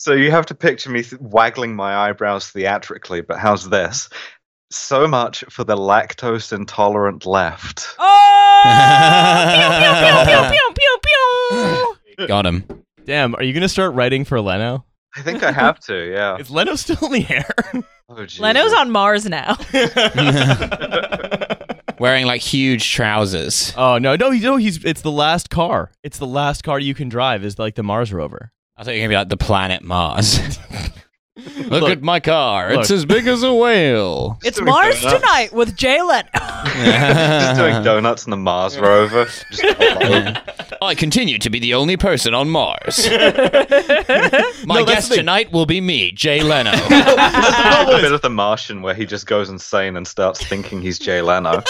So you have to picture me th- waggling my eyebrows theatrically, but how's this? So much for the lactose intolerant left. Oh! pew, pew, pew, pew, pew, pew. Got him. Damn, are you gonna start writing for Leno? I think I have to, yeah. Is Leno still in the air? Oh, Jesus. Leno's on Mars now. Wearing like huge trousers. oh no, no, he, no, he's it's the last car. It's the last car you can drive is like the Mars rover. I thought you were gonna be like the planet Mars. Look, Look, at my car. It's as big as a whale. it's doing Mars donuts. tonight with Jay Leno. Just doing donuts in the Mars rover. Just I continue to be the only person on Mars. My No, guest tonight will be me, Jay Leno. That's the bit of The Martian where he just goes insane and starts thinking he's Jay Leno.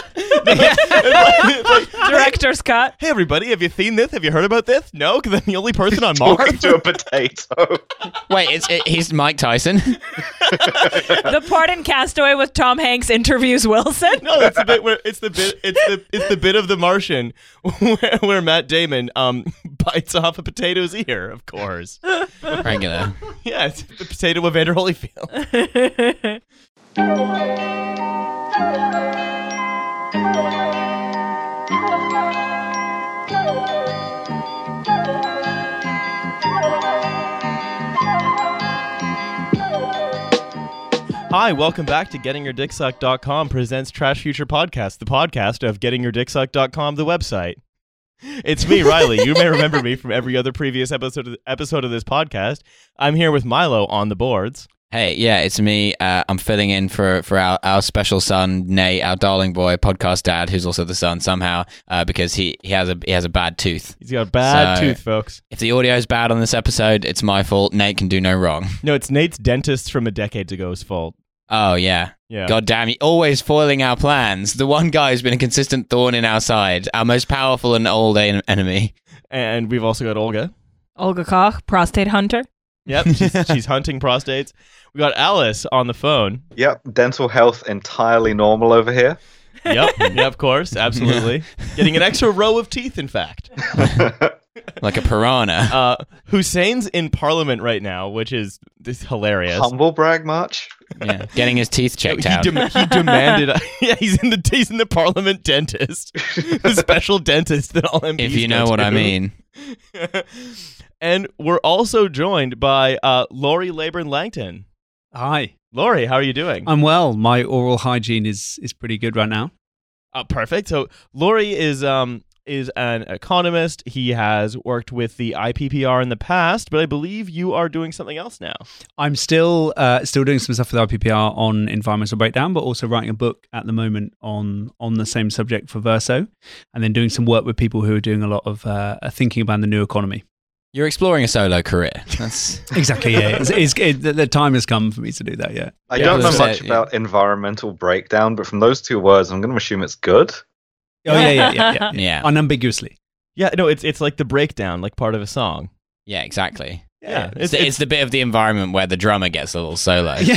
Director's cut. Hey everybody, have you seen this? Have you heard about this? No, because I'm the only person on Talking Mars. to a potato. Wait, it's it, he's Mike Tyson. The part in Castaway with Tom Hanks interviews Wilson. No, it's the bit where it's the bit it's the it's the bit of the Martian where, where Matt Damon um bites off a potato's ear, of course. Regular. Yeah, it's the potato of Vander Holyfield. Hi, welcome back to GettingYourDickSucked.com presents Trash Future Podcast, the podcast of GettingYourDickSucked.com, the website. It's me, Riley. You may remember me from every other previous episode of, episode of this podcast. I'm here with Milo on the boards. Hey, yeah, it's me. Uh, I'm filling in for for our, our special son, Nate, our darling boy, podcast dad, who's also the son somehow, uh, because he, he has a he has a bad tooth. He's got a bad So- tooth, folks. If the audio is bad on this episode, it's my fault. Nate can do no wrong. No, it's Nate's dentist from a decade ago's fault. Oh yeah. Yeah. God damn, you always foiling our plans. The one guy who's been a consistent thorn in our side, our most powerful and old en- enemy. And we've also got Olga. Olga Koch, prostate hunter. Yep, she's, she's hunting prostates. We got Alice on the phone. Yep, dental health entirely normal over here. Yep, yeah, of course, absolutely. Getting an extra row of teeth, in fact. Like a piranha. Uh, Hussein's in Parliament right now, which is this hilarious. Humble brag much? yeah. Getting his teeth checked he, out. dem- he demanded. yeah, he's in the he's in the Parliament dentist, the special dentist that all MPs if you know what to. I mean. and we're also joined by uh, Laurie Laybourn Langton. Hi, Laurie, how are you doing? I'm well. My oral hygiene is is pretty good right now. Uh, perfect. So Laurie is um is an economist. He has worked with the IPPR in the past, but I believe you are doing something else now. I'm still uh, still doing some stuff with IPPR on environmental breakdown, but also writing a book at the moment on on the same subject for Verso, and then doing some work with people who are doing a lot of uh, thinking about the new economy. You're exploring a solo career. That's Exactly. Yeah, it's, it's, it, the, the time has come for me to do that. Yeah. I Yeah, don't know much it, yeah. about environmental breakdown, but from those two words, I'm going to assume it's good. Oh yeah, yeah, yeah, yeah. yeah. Unambiguously. Yeah, no, it's it's like the breakdown, like part of a song. Yeah, exactly. Yeah, It's, the, it's the bit of the environment where the drummer gets a little solo. Yeah,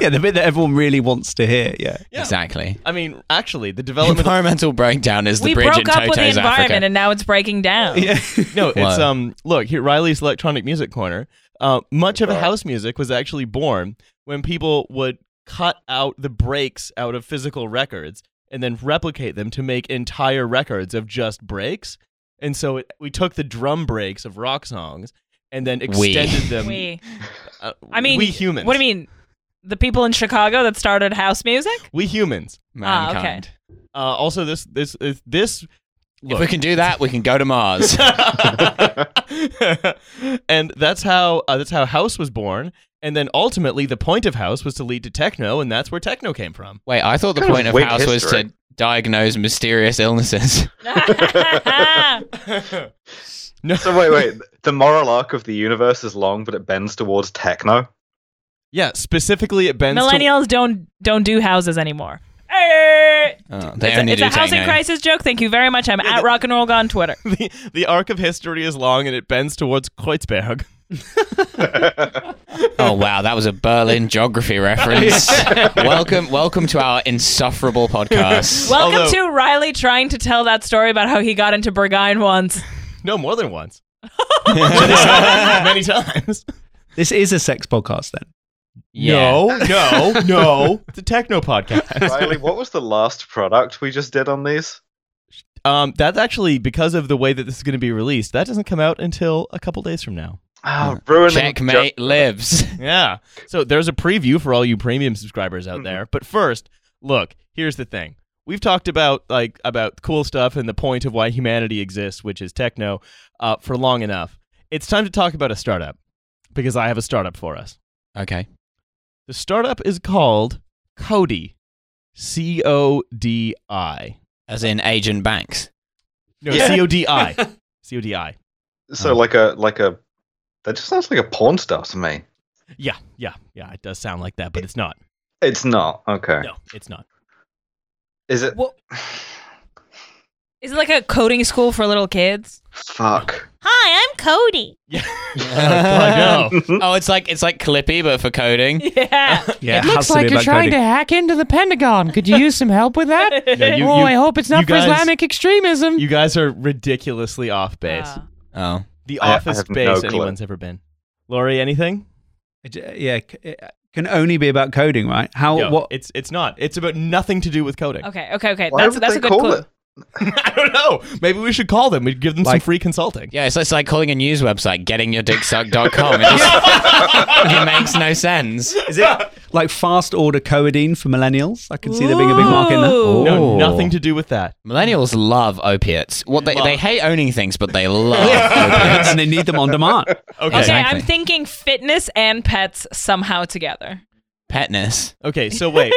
yeah, the bit that everyone really wants to hear. Yeah. Yeah. Exactly. I mean, actually, the development. Environmental breakdown is the we bridge broke in up with the environment Africa. and now it's breaking down. Yeah. no, it's What? um. Look here, Riley's electronic music corner. Uh, much of house music was actually born when people would cut out the breaks out of physical records and then replicate them to make entire records of just breaks. And so it, we took the drum breaks of rock songs and then We. extended them. We, uh, I mean, we humans. What do you mean? The people in Chicago that started house music? We humans. Ah, okay. Mankind. Uh, also, this this is this. If we can do that, we can go to Mars. and that's how uh, that's how house was born. And then ultimately, the point of house was to lead to techno, and that's where techno came from. Wait, I thought the Kind of point of weak house was to diagnose mysterious illnesses. No, So wait, wait. The moral arc of the universe is long, but it bends towards techno. yeah, specifically, it bends. to- Millennials don't don't do houses anymore. Hey! Oh, It's, a, it's a housing techno. crisis joke. Thank you very much. I'm at Rock and Roll on Twitter. the, the arc of history is long, and it bends towards Kreuzberg. Oh wow, that was a Berlin geography reference. welcome, welcome to our insufferable podcast. Welcome Although- to Riley trying to tell that story about how he got into Berghain once. No, more than once. Many times. This is a sex podcast then. Yeah. No, no, no. It's a techno podcast. Riley, what was the last product we just did on these? Um, that's actually because of the way that this is going to be released. That doesn't come out until a couple days from now. Oh, ruining Checkmate lives. Yeah. So there's a preview for all you premium subscribers out Mhm. there. But first, look, here's the thing. We've talked about like about cool stuff and the point of why humanity exists, which is techno, uh, for long enough. It's time to talk about a startup because I have a startup for us. Okay. The startup is called Codi, C O D I. As in Agent Banks. No, Yeah. C O D I. C O D I. So like a like a that just sounds like a porn star to me. Yeah, yeah, yeah. It does sound like that, but it's not. It's not. Okay. No, it's not. Is it Well, is it like a coding school for little kids? fuck. Hi, I'm Cody. Yeah. I know. oh, it's like it's like Clippy, but for coding. Yeah. Yeah, it looks like you're trying to hack into the Pentagon. Could you use some help with that? Yeah, you- oh, you- I hope it's not for guys- Islamic extremism. You guys are ridiculously off base. Ah. Oh. the I- I office have no base clue. anyone's ever been. Laurie, anything? Yeah, c- it can only be about coding, right? How No, what? It's it's not. It's about nothing to do with coding. Okay, okay, okay. Why that's would that's they a good call clue. it? I don't know. Maybe we should call them. We'd give them some free consulting. Yeah, it's, it's like calling a news website gettingyourdicksucked.com. It, just, it makes no sense. Is it like fast order codeine for millennials? I can see there being a big market in that. Ooh. No, Oh. nothing to do with that. Millennials love opiates. What they, Love. they hate owning things, but they love opiates. and they need them on demand. Okay. Okay, Exactly. I'm thinking fitness and pets somehow together. Petness. Okay, so wait.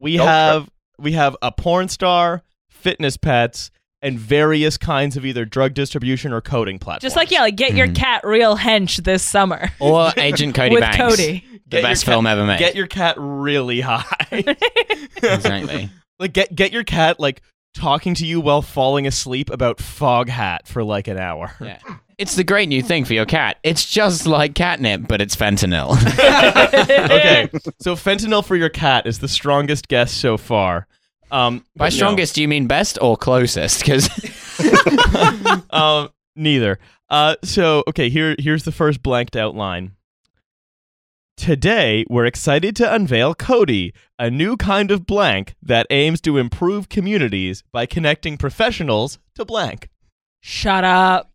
We Go for have we have a porn star, fitness pets, and various kinds of either drug distribution or coding platforms. Just like yeah, like get your Mhm. cat real hench this summer Or Agent Cody with Banks. Cody. The Get best cat- film ever made. Get your cat really high. exactly. like get get your cat like talking to you while falling asleep about fog hat for like an hour. Yeah. It's the great new thing for your cat. It's just like catnip, but it's fentanyl. okay, so fentanyl for your cat is the strongest guess so far. Um, By but no. strongest, do you mean best or closest? Because um, neither. Uh, so okay, here here's the first blanked out line. Today, we're excited to unveil Codi, a new kind of blank that aims to improve communities by connecting professionals to blank. Shut up.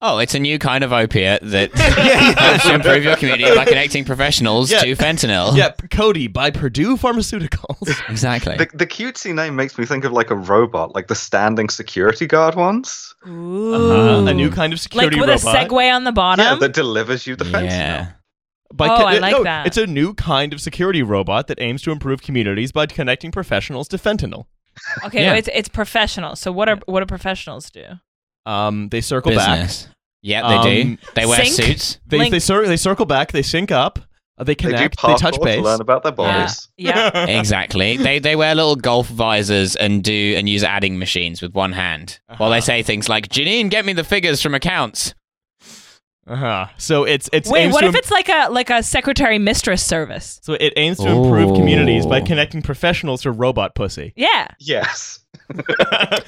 Oh, it's a new kind of opiate that helps to improve your community by connecting professionals Yeah. to fentanyl. Yeah, Cody by Purdue Pharmaceuticals. exactly. The, the cutesy name makes me think of like a robot, like the standing security guard ones. Ooh. Uh-huh. A new kind of security like security with robot. a Segway on the bottom. Yeah, that delivers you the fentanyl. yeah. By Oh, I uh, like no, that. It's a new kind of security robot that aims to improve communities by connecting professionals to fentanyl. okay, Yeah. it's it's professional. So what are what do professionals do? Um, they circle back. Yeah, they do. Um, They wear sync? suits. They Link- they, cir- they circle back. They sync up. Uh, they They do connect. They, parkour touch to base. learn about their bodies. Yeah. Exactly. They they wear little golf visors and do and use adding machines with one hand while they Uh-huh. say things like Janine, get me the figures from accounts. Uh-huh. So it's it's Wait, aims what to if it's like a like a secretary mistress service? so it aims to improve communities by connecting professionals to robot pussy. Yeah. Yes.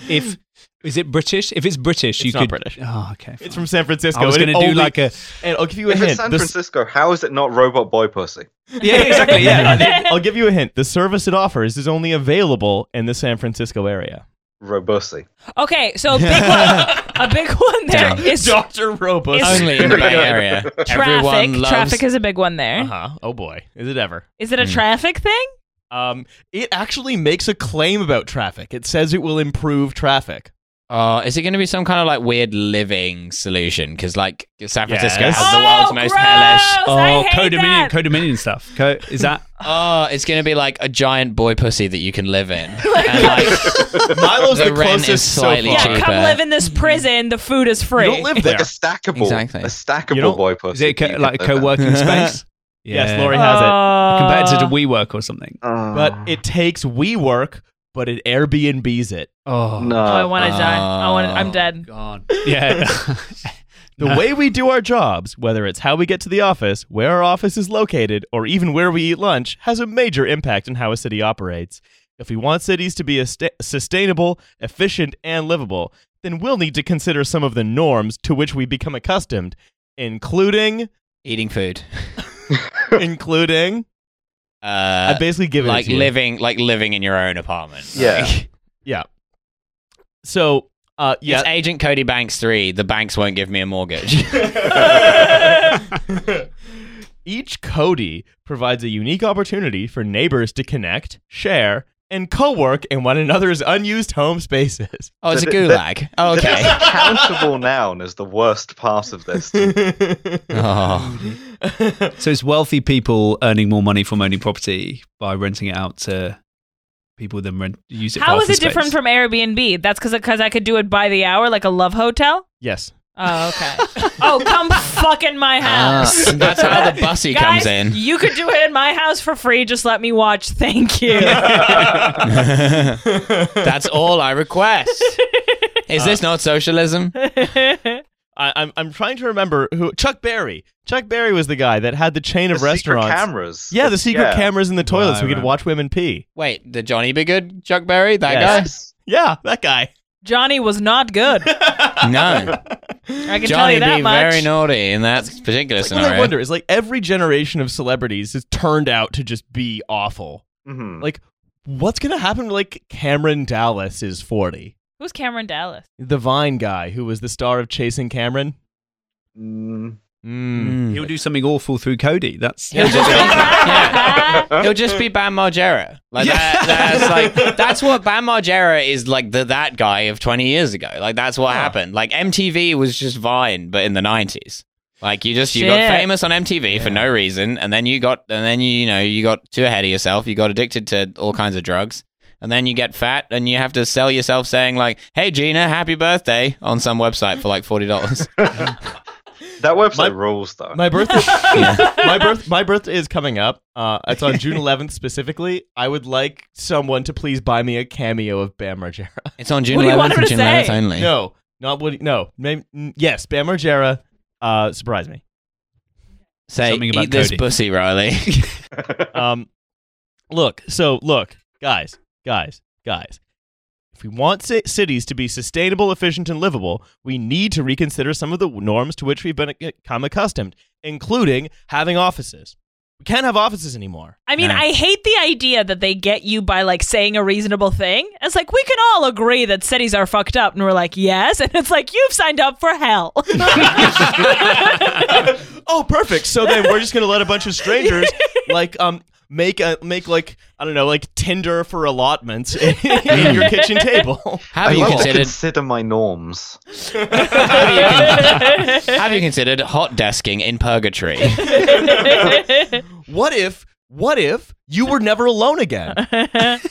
If is it British? If it's British, It's you not could. British. Oh, okay. It's from San Francisco. I was going to do only- like a. And I'll give you a If hint. it's San The Francisco, how is it not robot boy pussy? Yeah, exactly. Yeah. I'll give you a hint. The service it offers is only available in the San Francisco area. Robussy. Okay, so a big one, a big one there Damn. is Doctor Robot. It's- Only in the Bay Area. traffic. Everyone loves Traffic is a big one there. Is Uh huh. Oh boy, is it ever? Is it a Hmm. traffic thing? Um, it actually makes a claim about traffic. It says it will improve traffic. Oh, is it going to be some kind of like weird living solution? Because like San Francisco Yes. has the Oh, world's most gross! hellish. Oh, co-dominion, co-dominion stuff. Co- is that? Oh, it's going to be like a giant boy pussy that you can live in. and like Milo's the, The rent is closest so slightly far. Yeah, cheaper. come live in this prison. The food is free. You don't live Like there. a stackable, Exactly. a stackable don't- boy Is pussy. it co- like a can live in. co-working space? Yes, Laurie has it. Compared to the WeWork or something. Oh. But it takes WeWork, but it Airbnbs it. Oh no. Oh, I want to die. I ah. want. I'm Oh. dead. God. Yeah. The way we do our jobs, whether it's how we get to the office, where our office is located, or even where we eat lunch, has a major impact on how a city operates. If we want cities to be a sta- sustainable, efficient, and livable, then we'll need to consider some of the norms to which we become accustomed, including Eating food. including Uh, I basically give it like to you. living, like living in your own apartment. Yeah. Like, Yeah. So, uh, yeah. It's Agent Cody Banks three. The banks won't give me a mortgage. Each Codi provides a unique opportunity for neighbors to connect, share, and co-work in one another's unused home spaces. oh, it's a The- the- gulag. Oh, okay. countable noun is the worst part of this. oh. So it's wealthy people earning more money from owning property by renting it out to people then rent use it. How is office it different from Airbnb? That's because because I could do it by the hour, like a love hotel. yes. Oh, okay. oh, come fucking my Ah, house. that's how the bussy comes in. You could do it in my house for free. Just let me watch. Thank you. That's all I request. Is this not socialism? I, I'm I'm trying to remember who Chuck Berry. Chuck Berry was the guy that had the chain of The secret restaurants. cameras. Yeah, the secret Yeah. cameras in the toilet so we could right. watch women pee. Wait, the Johnny B. Goode Chuck Berry? That Yes. Yeah, that guy. Johnny was not good. guy? No. I can tell Johnny you that be much. very naughty in that particular Like, what I scenario. wonder is like every generation of celebrities has turned out to just be awful. Mhm. Like, what's gonna happen to like Cameron Dallas is forty? Who's Cameron Dallas? The Vine guy who was the star of Chasing Cameron. Mm. Mm. Mm. He'll do something awful through Codi. That's He'll just be, yeah. He'll just be Bam Margera. Like that, that's like that's what Bam Margera is like the that guy of twenty years ago. Like that's what Huh. happened. Like MTV was just Vine, but in the nineties. Like you just you got famous on MTV for no reason, and then you got and then you you know you got too ahead of yourself. You got addicted to all kinds of drugs. And then you get fat, and you have to sell yourself saying like, "Hey Gina, happy birthday" on some website for like forty dollars. That website My- rules, though. My birthday, my birth, my birthday is coming up. Uh, it's on June 11th specifically. I would like someone to please buy me a cameo of Bam Margera. It's on June What do you want eleventh him and June say? eleventh only. No, not what. No, Maybe, yes, Bam Margera. Uh, surprise me. Say, Something about eat this pussy, Riley. Um, look, so look, guys, guys, guys. If we want ci- cities to be sustainable, efficient, and livable, we need to reconsider some of the norms to which we've become uh, accustomed, including having offices. We can't have offices anymore. I mean, No. I hate the idea that they get you by like saying a reasonable thing. It's like we can all agree that cities are fucked up, and we're like, yes, and it's like you've signed up for hell. oh, perfect. So then we're just gonna let a bunch of strangers like um make a make like I don't know like Tinder for allotments in, in your kitchen table. Have I you love to considered? consider my norms. have you considered hot desking in purgatory? What if what if you were never alone again? that's,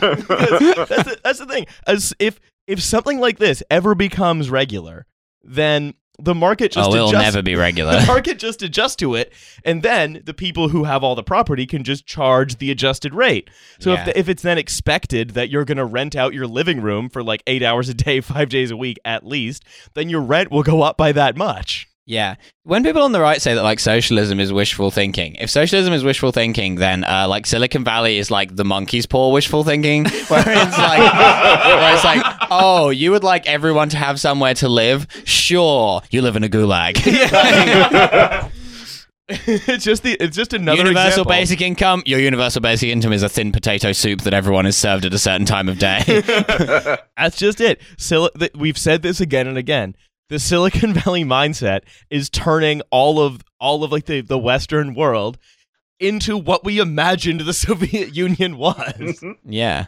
the, that's the thing. As if if something like this ever becomes regular, then the market just oh, it'll adjusts. never be regular. the market just adjusts to it, and then the people who have all the property can just charge the adjusted rate. So Yeah. if, the, if it's then expected that you're going to rent out your living room for like eight hours a day, five days a week at least, then your rent will go up by that much. Yeah. When people on the right say that like socialism is wishful thinking, if socialism is wishful thinking, then uh, like Silicon Valley is like the monkey's paw wishful thinking, where it's like, where it's like, oh, you would like everyone to have somewhere to live? Sure, you live in a gulag. it's just the it's just another universal example. basic income. Your universal basic income is a thin potato soup that everyone is served at a certain time of day. That's just it. Sil- th- we've said this again and again. The Silicon Valley mindset is turning all of all of like the, the Western world into what we imagined the Soviet Union was. yeah.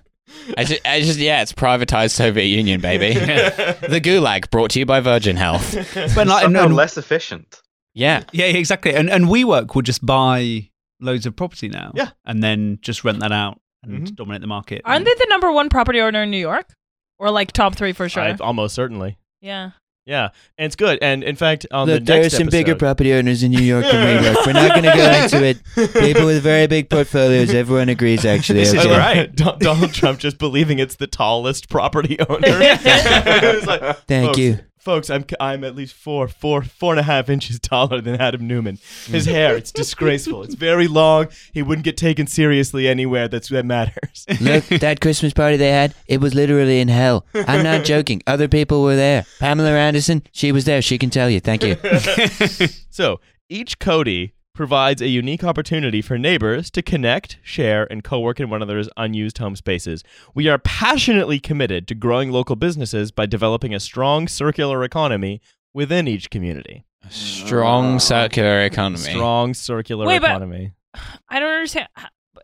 I just, I just, yeah, it's privatized Soviet Union, baby. the Gulag, brought to you by Virgin Health. But like, and- Somehow and- less efficient. Yeah. yeah, exactly. And and WeWork will just buy loads of property now. Yeah. and then just rent that out and Mhm. dominate the market. Aren't they the number one property owner in New York, or like top three for sure? I- almost certainly. yeah. Yeah, and it's good. And in fact, on Look, the there are next some bigger property owners in New York than we work. We're not going to go into it. People with very big portfolios. Everyone agrees, actually. This is okay? right. Donald Trump just believing it's the tallest property owner. Like, Thank folks, you. Folks. I'm I'm at least four four four and a half inches taller than Adam Neumann. His hair, it's disgraceful. It's very long. He wouldn't get taken seriously anywhere. That's that matters. Look, that Christmas party they had, it was literally in hell. I'm not joking. Other people were there. Pamela Anderson, she was there. She can tell you. Thank you. so Each Codi provides a unique opportunity for neighbors to connect, share, and co work in one another's unused home spaces. We are passionately committed to growing local businesses by developing a strong circular economy within each community. Strong ah. circular economy. Strong circular Wait, but- economy. I don't understand.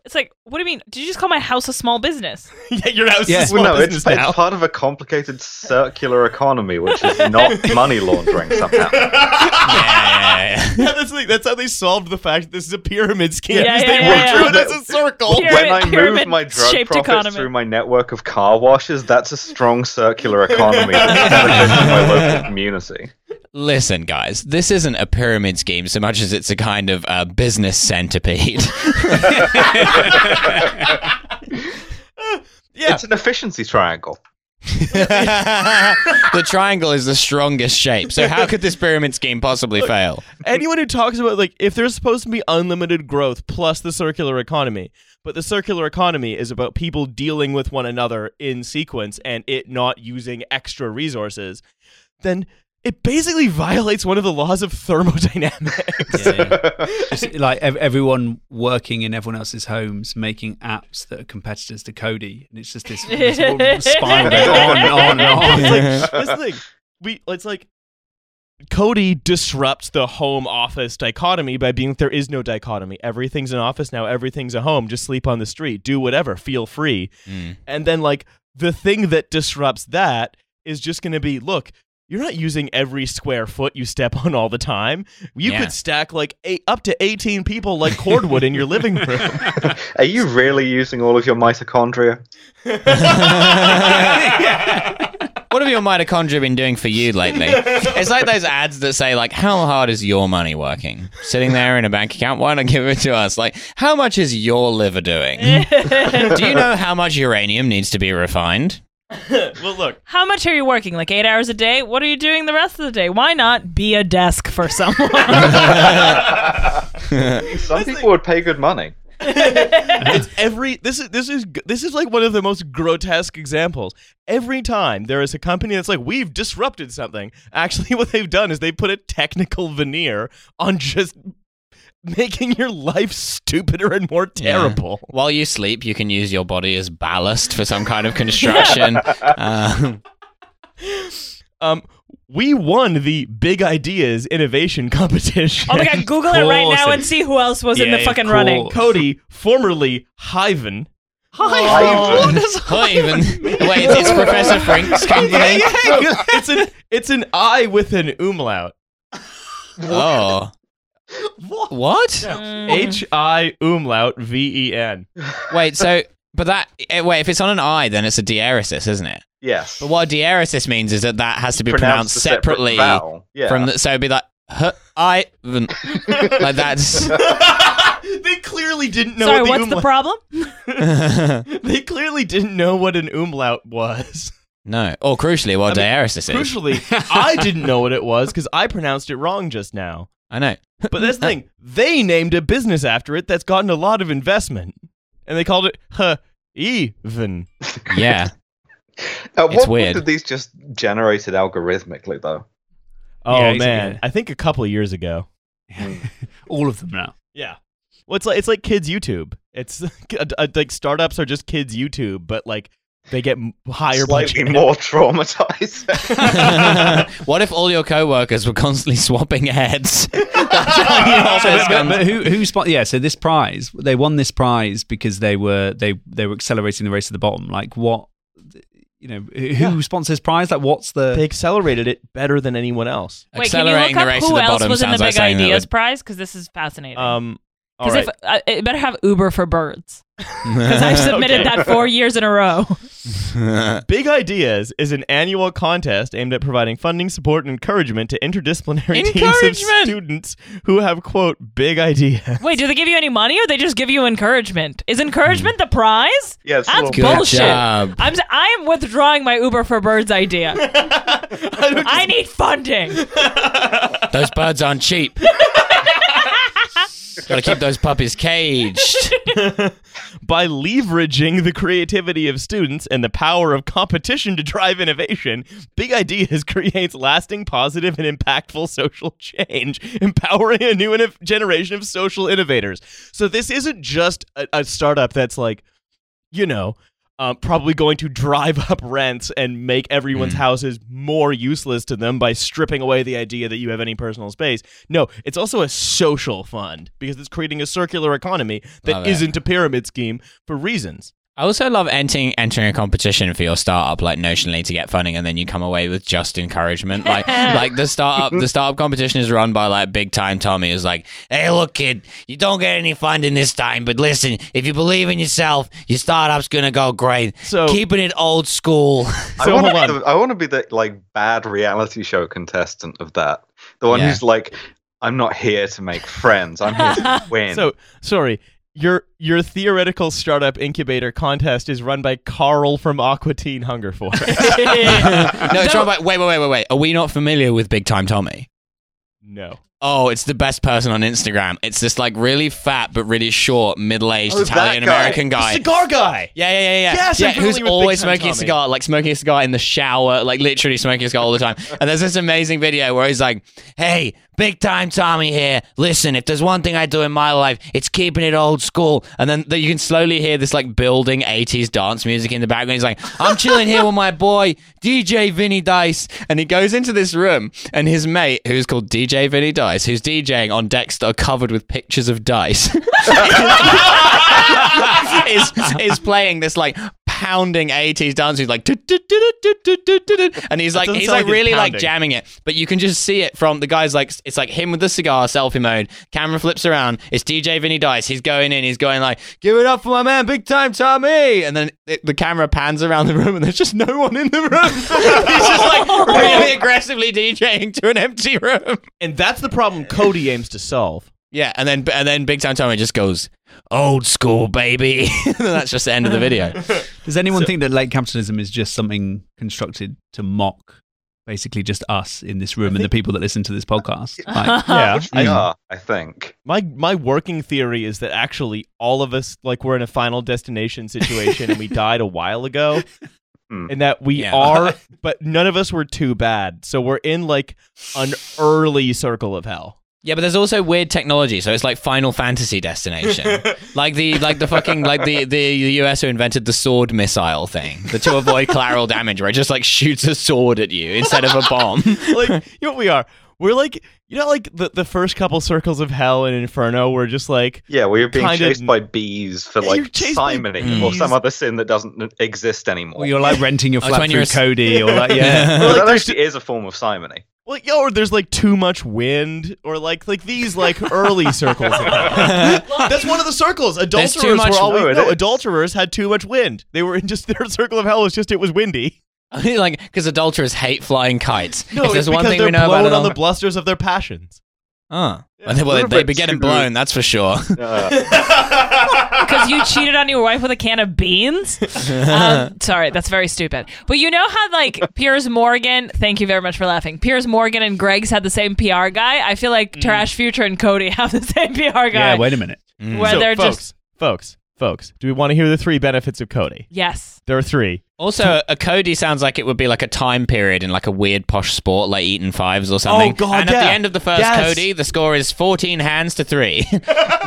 It's like, what do you mean? Did you just call my house a small business? yeah, your house Yeah. is a small Well, no, it's, business now. it's part of a complicated circular economy, which is not money laundering somehow. Yeah, yeah, yeah. Yeah, that's, the, that's how they solved the fact that this is a pyramid scheme. Yeah, yeah, they yeah, worked yeah. it as a circle. Pyramid- when I move my drug profits economy. through my network of car washes, that's a strong circular economy that's benefiting my local community. Listen, guys, this isn't a pyramid scheme so much as it's a kind of uh, business centipede. Yeah. It's an efficiency triangle. the triangle is the strongest shape. So how could this pyramid scheme possibly fail? Anyone who talks about like if there's supposed to be unlimited growth plus the circular economy, but the circular economy is about people dealing with one another in sequence and it not using extra resources, then it basically violates one of the laws of thermodynamics. Just like ev- everyone working in everyone else's homes, making apps that are competitors to Codi, and it's just this, this spiral on and on and on. It's like, that's the thing. We it's like Codi disrupts the home office dichotomy by being there is no dichotomy. Everything's an office now, everything's a home. Just sleep on the street, do whatever, feel free. Mm. And then like the thing that disrupts that is just going to be look, you're not using every square foot you step on all the time. You Yeah. could stack like eight, up to 18 people like cordwood in your living room. Are you really using all of your mitochondria? What have your mitochondria been doing for you lately? It's like those ads that say, like, how hard is your money working? Sitting there in a bank account, why not give it to us? Like, how much is your liver doing? Do you know how much uranium needs to be refined? well, look, How much are you working? Like eight hours a day? What are you doing the rest of the day? Why not be a desk for someone? Some people would pay good money. it's every this is this is this is like one of the most grotesque examples. Every time there is a company that's like we've disrupted something, actually what they've done is they put a technical veneer on just making your life stupider and more terrible. While you sleep, you can use your body as ballast for some kind of construction. Um, Um we won the big ideas innovation competition. oh my god, Google it right now and see who else was in the fucking of running. Codi, formerly Hïven. Hïven. not even. Wait, it's Professor Frink's company. No, it's an it's an I with an umlaut. Oh. What? Mm. H I umlaut V E N. Wait, so, but that, eh, wait, if it's on an I, then it's a diaresis, isn't it? Yes. But what a diaresis means is that that has to be pronounced Pronounced a separate separately. Yeah. from the, so it'd be like, huh, I, like that's, they clearly didn't know Sorry, what what's the the problem? they clearly didn't know what an umlaut was. no. Or crucially, what I mean, diaresis is. Crucially, I didn't know what it was because I pronounced it wrong just now. I know. But that's the thing. They named a business after it that's gotten a lot of investment, and they called it huh even. Yeah. At It's what weird. point did these just generated algorithmically, though? Oh Yeah, exactly. man, I think a couple of years ago. All of them now. Yeah. Well, it's like it's like kids YouTube. It's uh, like startups are just kids YouTube, but like they get higher Slightly budget. more traumatized. what if all your co-workers were constantly swapping heads? That's how your office but, but who who spot? Yeah, so this prize, they won this prize because they were they they were accelerating the race to the bottom. Like what? You know, who Yeah. sponsors prize? Like what's the? They accelerated it better than anyone else. Wait, can you look the up race who to the else bottom was in the sounds like Big Ideas would- prize? Because this is fascinating. Um, all Because right. if uh, it better have Uber for birds. Because I've submitted Okay. that four years in a row. Big Ideas is an annual contest aimed at providing funding, support, and encouragement to interdisciplinary teams of students who have quote big ideas. Wait, do they give you any money or they just give you encouragement? Is encouragement the prize? yeah, it's a That's Good bullshit. job. I'm s- I am withdrawing my Uber for birds idea. I need funding. Those birds aren't cheap. Gotta keep those puppies caged. By leveraging the creativity of students and the power of competition to drive innovation, Big Ideas creates lasting, positive, and impactful social change, empowering a new inno- generation of social innovators. So, this isn't just a, a startup that's like, you know, um, probably going to drive up rents and make everyone's Mm. houses more useless to them by stripping away the idea that you have any personal space. No, it's also a social fund because it's creating a circular economy that Love it. isn't a pyramid scheme for reasons. I also love entering entering a competition for your startup, like notionally, to get funding, and then you come away with just encouragement. Like, like the startup, the startup competition is run by like big time Tommy, who's like, "Hey, look, kid, you don't get any funding this time, but listen, if you believe in yourself, your startup's gonna go great. So- keeping it old school." I So wanna be the, I want to be the like bad reality show contestant of that. The one Yeah. who's like, I'm not here to make friends. I'm here to win. So, sorry. Your your theoretical startup incubator contest is run by Carl from Aqua Teen Hunger Force. no, it's run by- wait, wait, wait, wait, wait. Are we not familiar with Big Time Tommy? no. Oh, it's the best person on Instagram. It's this like really fat but really short, middle-aged Oh, Italian. American guy. Cigar guy. Yeah, yeah, yeah, yeah. Yes, yeah, who's always Big Time smoking a cigar, like smoking a cigar in the shower, like literally smoking a cigar all the time. And there's this amazing video where he's like, "Hey, big time Tommy here. Listen, if there's one thing I do in my life, it's keeping it old school." And then th- you can slowly hear this like building '80s dance music in the background. He's like, "I'm chilling here with my boy DJ Vinny Dice," and he goes into this room, and his mate, who's called DJ Vinny Dice, who's DJing on decks that are covered with pictures of dice. is is playing this like pounding 80s dance he's like and he's like he's like really like jamming it but you can just see it from the guy's like it's like him with the cigar selfie mode. Camera flips around. It's DJ Vinny Dice. He's going in. He's going like give it up for my man big time Tommy. And then it, the camera pans around the room and there's just no one in the room. He's just like really aggressively DJing to an empty room. And that's the problem Codi aims to solve. yeah, and then and then Big Time Tommy just goes, "Old school, baby." and that's just the end of the video. Does anyone think that late capitalism is just something constructed to mock basically just us in this room and the people that listen to this podcast? Like, Yeah. Which we are, I think. My my working theory is that actually all of us like we're in a final destination situation and we died a while ago. Hmm. And that we Yeah. are but none of us were too bad. So we're in like an early circle of hell. Yeah, but there's also weird technology, so it's like Final Fantasy destination, like the like the fucking like the, the the US who invented the sword missile thing, the to avoid collateral damage, where it just like shoots a sword at you instead of a bomb. like you know what we are? We're like you know like the, the first couple circles of hell and inferno we're just like Yeah, we were being Kinda- chased by bees for like simony or some other sin that doesn't exist anymore. or you're like renting your Oh, flat when through you're a s- Codi or like, yeah. Well, like, that actually is a form of simony. Well, yo, or there's like too much wind, or like like these like early circles. That's one of the circles. Adulterers were always No, it no. is. Adulterers had too much wind. They were in just their circle of hell was just it was windy. like because adulterers hate flying kites. No, if there's it's one thing we know blown about on the blusters of their passions. Oh. Yeah. well, they, well, Little they'd be getting too- blown, that's for sure. Uh, Because you cheated on your wife with a can of beans? Um, sorry, that's very stupid. But you know how, like, Piers Morgan, thank you very much for laughing. Piers Morgan and Greggs had the same PR guy. I feel like Trash Future and Codi have the same PR guy. yeah, wait a minute. Mm. Where so, they're folks, just. folks, folks. Do we want to hear the three benefits of Codi? Yes. There are three. Also, a Cody sounds like it would be like a time period in like a weird posh sport like Eton Fives or oh, something. Oh, God, and at yeah. the end of the first Yes. Cody, the score is 14 hands to 3. or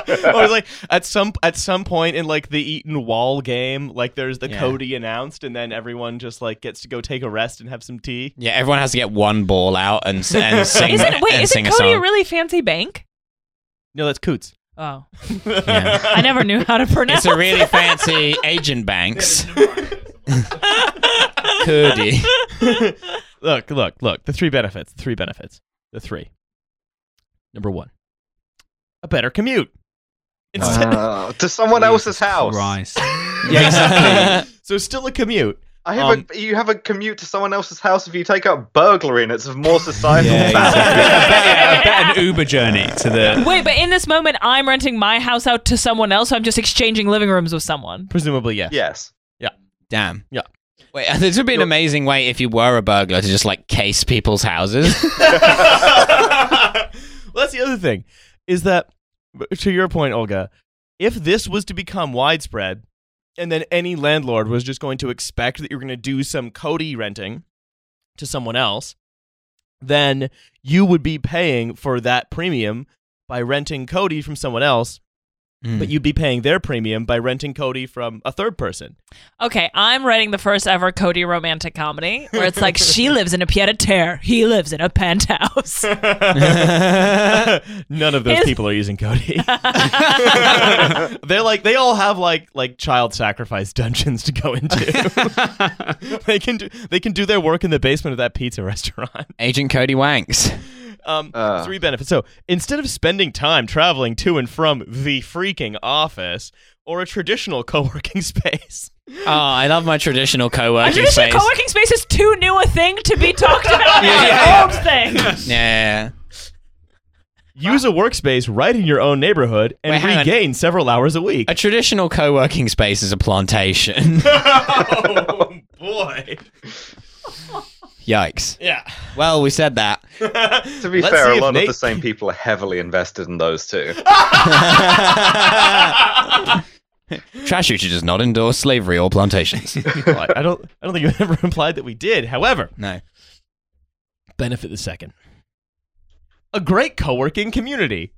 it's like at some at some point in like the Eton Wall game, like there's the Yeah. Cody announced, and then everyone just like gets to go take a rest and have some tea. yeah, everyone has to get one ball out and, s- and sing, Isn't, wait, and isn't sing a Cody song. a really fancy bank? No, that's Coutts. Oh. Yeah. I never knew how to pronounce It's a really fancy agent banks. Cody. look, look, look. The three benefits. The three benefits. The three. Number one, a better commute. Instead, uh, to someone else's house. Christ. yeah, exactly. so still a commute. I have Um, a, you have a commute to someone else's house if you take up burglary and it's of more societal yeah, value. exactly. I bet an Uber journey to the. Wait, but in this moment, I'm renting my house out to someone else. So I'm just exchanging living rooms with someone. Presumably, yes. Yes. Damn. Yeah. Wait, this would be an amazing way if you were a burglar to just like case people's houses. well, that's the other thing is that to your point, Olga, if this was to become widespread, and then any landlord was just going to expect that you're going to do some Codi renting to someone else, then you would be paying for that premium by renting Codi from someone else, Mm. but you'd be paying their premium by renting Codi from a third person. Okay, I'm writing the first ever Codi romantic comedy where it's like she lives in a pied a terre, he lives in a penthouse. None of those His- people are using Codi. They're like they all have like like child sacrifice dungeons to go into. they can do they can do their work in the basement of that pizza restaurant. Agent Cody Wanks. Um, Ah. three benefits. So instead of spending time traveling to and from the freaking office or a traditional co-working space, Oh, I love my traditional A co-working traditional space. co-working space is too new a thing to be talked about as an old thing. yeah. use a workspace right in your own neighborhood and Wait, hang on. regain several hours a week. A traditional co-working space is a plantation. oh boy. Yikes. Yeah. Well, we said that. To be Let's fair, a lot Nate- of the same people are heavily invested in those too. Trash Future does not endorse slavery or plantations. Well, I I don't I don't think you ever implied that we did. However, no. benefit the second. A great co-working community.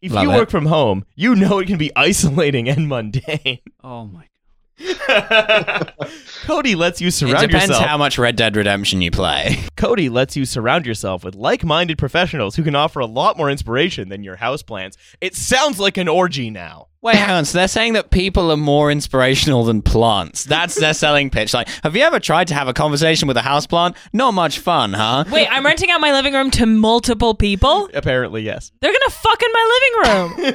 If Love you it. work from home, you know it can be isolating and mundane. Oh my. Codi lets you surround It depends yourself. how much Red Dead Redemption you play. Codi lets you surround yourself with like-minded professionals who can offer a lot more inspiration than your houseplants. It sounds like an orgy now. Wait, hang on. So they're saying that people are more inspirational than plants. That's their selling pitch. Like, have you ever tried to have a conversation with a houseplant? Not much fun, huh? Wait, I'm renting out my living room to multiple people? Apparently, yes. They're gonna fuck in my living room.